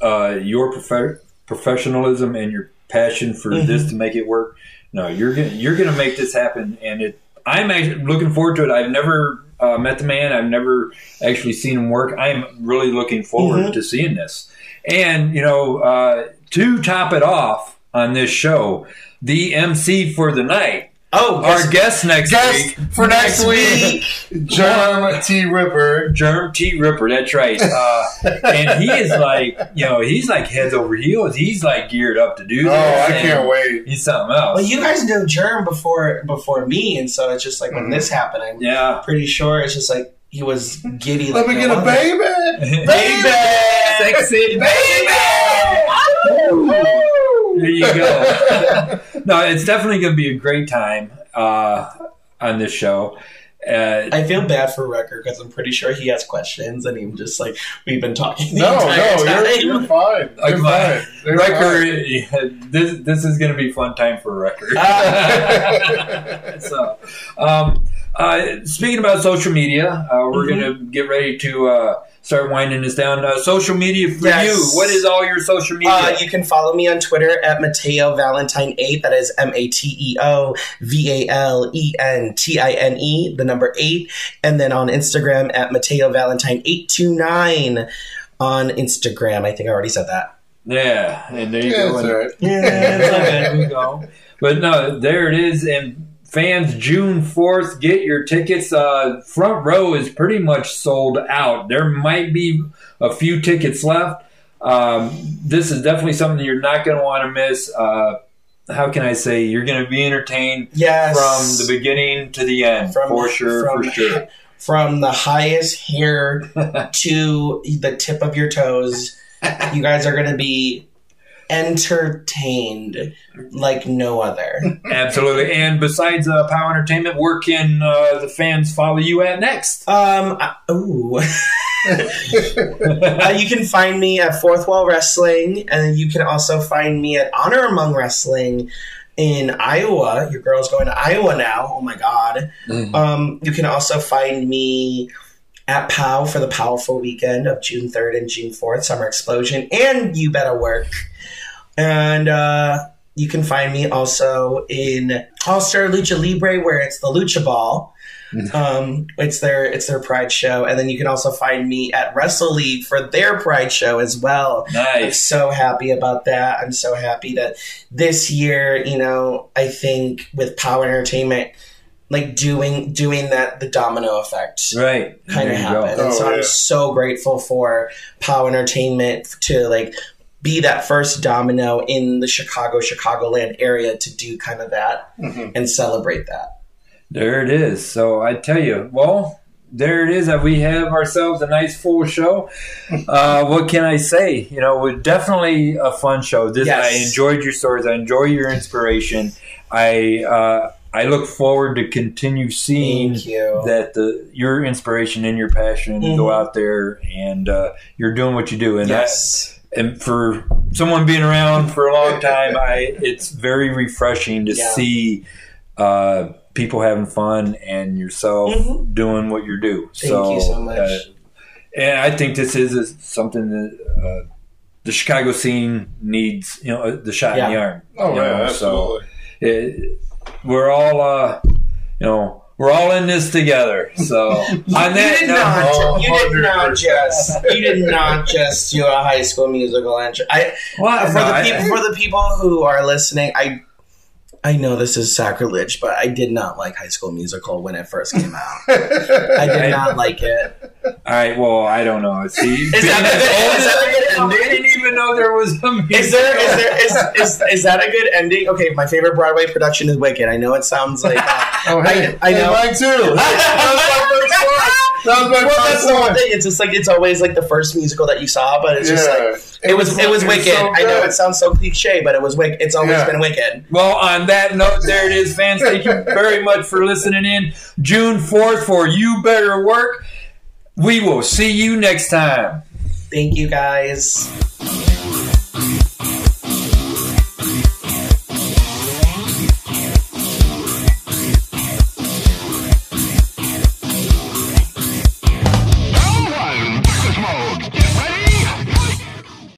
Speaker 1: uh, your prof- professionalism and your passion for
Speaker 3: Mhm.
Speaker 1: this to make it work. No, you're gonna you're gonna make this happen, and it. I'm actually looking forward to it. I've never uh, met the man. I've never actually seen him work. I'm really looking forward
Speaker 3: Mhm.
Speaker 1: to seeing this. And you know, uh, to top it off on this show, the MC for the night,
Speaker 3: Oh,
Speaker 1: our guest next
Speaker 2: Guest
Speaker 1: week,
Speaker 2: for next week, Germ T. Ripper.
Speaker 1: Germ T Ripper. That's right. Uh, and he is like, you know, he's like heads over heels. He's like geared up to do
Speaker 2: Oh,
Speaker 1: this.
Speaker 2: I can't wait.
Speaker 1: He's something else.
Speaker 3: well, you guys know Germ before before me, and so it's just like when
Speaker 2: Mhm.
Speaker 3: this happened, I'm
Speaker 1: yeah.
Speaker 3: pretty sure it's just like he was giddy.
Speaker 2: Let
Speaker 3: like
Speaker 2: me
Speaker 3: no
Speaker 2: get a
Speaker 3: other.
Speaker 2: baby.
Speaker 1: Baby, sexy
Speaker 2: Baby!
Speaker 1: There you go. no, it's definitely going to be a great time uh, on this show. Uh,
Speaker 3: I feel bad for Wrecker because I'm pretty sure he has questions, and he's just like we've been talking the
Speaker 2: No, no,
Speaker 3: time.
Speaker 2: you're, you're fine. You're fine. You're
Speaker 1: Wrecker,
Speaker 2: fine.
Speaker 1: yeah, this this is going to be a fun time for Wrecker. so, um, uh, speaking about social media, uh, we're
Speaker 3: Mhm.
Speaker 1: going to get ready to uh, start winding this down. Uh, social media for
Speaker 3: Yes.
Speaker 1: you. What is all your social media?
Speaker 3: Uh, you can follow me on Twitter at Mateo Valentine eight. That is M A T E O V A L E N T I N E, the number eight, and then on Instagram at Mateo Valentine eight two nine on Instagram. I think I already said that.
Speaker 1: yeah, and there you
Speaker 2: Yeah,
Speaker 1: go.
Speaker 2: it's all right.
Speaker 3: Yeah, it's okay.
Speaker 1: there we go. But no, there it is. And fans, June 4th, get your tickets. Uh, front row is pretty much sold out. There might be a few tickets left. Um, this is definitely something you're not going to want to miss. Uh, how can I say? You're going to be entertained
Speaker 3: Yes,
Speaker 1: from the beginning to the end,
Speaker 3: From-
Speaker 1: for sure,
Speaker 3: from-
Speaker 1: for sure.
Speaker 3: from the highest hair to the tip of your toes. You guys are going to be entertained like no other.
Speaker 1: Absolutely. And besides uh, POWW Entertainment, where can uh, the fans follow you at next?
Speaker 3: Um, I- ooh. uh, you can find me at Fourth Wall Wrestling, and you can also find me at Honor Among Wrestling in Iowa. Your girl's going to Iowa now. Oh my God.
Speaker 1: Mhm.
Speaker 3: Um, you can also find me at POWW for the Powerful Weekend of June 3rd and June 4th, Summer Xplosion, and You Better Work. And uh, you can find me also in All Star Lucha Libre, where it's the Lucha Ball. Um, it's their it's their Pride show, and then you can also find me at Wrestle League for their Pride show as well. I'm
Speaker 1: Nice.
Speaker 3: so happy about that. I'm so happy that this year, you know, I think with POWW Entertainment, like doing doing that, the domino effect
Speaker 1: Right.
Speaker 3: kind of
Speaker 1: you go.
Speaker 3: happened. And so
Speaker 2: Oh,
Speaker 3: I'm so grateful for POWW Entertainment to like be that first domino in the Chicago, Chicagoland area to do kind of that
Speaker 2: Mhm.
Speaker 3: and celebrate that.
Speaker 1: There it is. So I tell you, well, there it is. That we have ourselves a nice full show. Uh, what can I say? You know, we're definitely a fun show. This
Speaker 3: Yes.
Speaker 1: I enjoyed your stories. I enjoy your inspiration. I uh, I look forward to continue seeing that the your inspiration and your passion go
Speaker 3: Mhm.
Speaker 1: out there and uh, you're doing what you do. And I-
Speaker 3: yes.
Speaker 1: And for someone being around for a long time, I it's very refreshing to
Speaker 3: Yeah.
Speaker 1: see uh, people having fun and yourself
Speaker 3: Mhm.
Speaker 1: doing what you do.
Speaker 3: Thank you so much.
Speaker 1: uh, and I think this is a, something that uh, the Chicago scene needs. You know, uh, the shot in the arm.
Speaker 2: Oh yeah,
Speaker 1: know,
Speaker 2: absolutely.
Speaker 1: So it, we're all, uh, you know, we're all in this together. So on
Speaker 3: You did
Speaker 1: note,
Speaker 3: not. You did not just. You did not just do a High School Musical entry. I
Speaker 1: well,
Speaker 3: for
Speaker 1: no,
Speaker 3: the people for the people who are listening. I I know this is sacrilege, but I did not like High School Musical when it first came out. I did not like it.
Speaker 1: All right. Well, I don't know. See,
Speaker 3: Is that a that a good
Speaker 1: and they didn't even know there was a
Speaker 3: Is there is there is, is is that a good ending? Okay, my favorite Broadway production is Wicked. I know it sounds like uh,
Speaker 2: Oh hey,
Speaker 3: I- I
Speaker 2: Hey,
Speaker 3: know.
Speaker 2: mine too. That was my first one. That was my
Speaker 3: well, that's the one
Speaker 2: one.
Speaker 3: thing. It's just like it's always like the first musical that you saw, but it's just like
Speaker 2: Yeah.
Speaker 3: it was it was Wicked.
Speaker 2: so
Speaker 3: I know it sounds so cliche, but it was Wicked. It's always
Speaker 2: Yeah.
Speaker 3: been Wicked.
Speaker 1: Well, on that note, there it is, fans. Thank you very much for listening in. June 4th for You Better Work. We will see you next time.
Speaker 3: Thank you guys.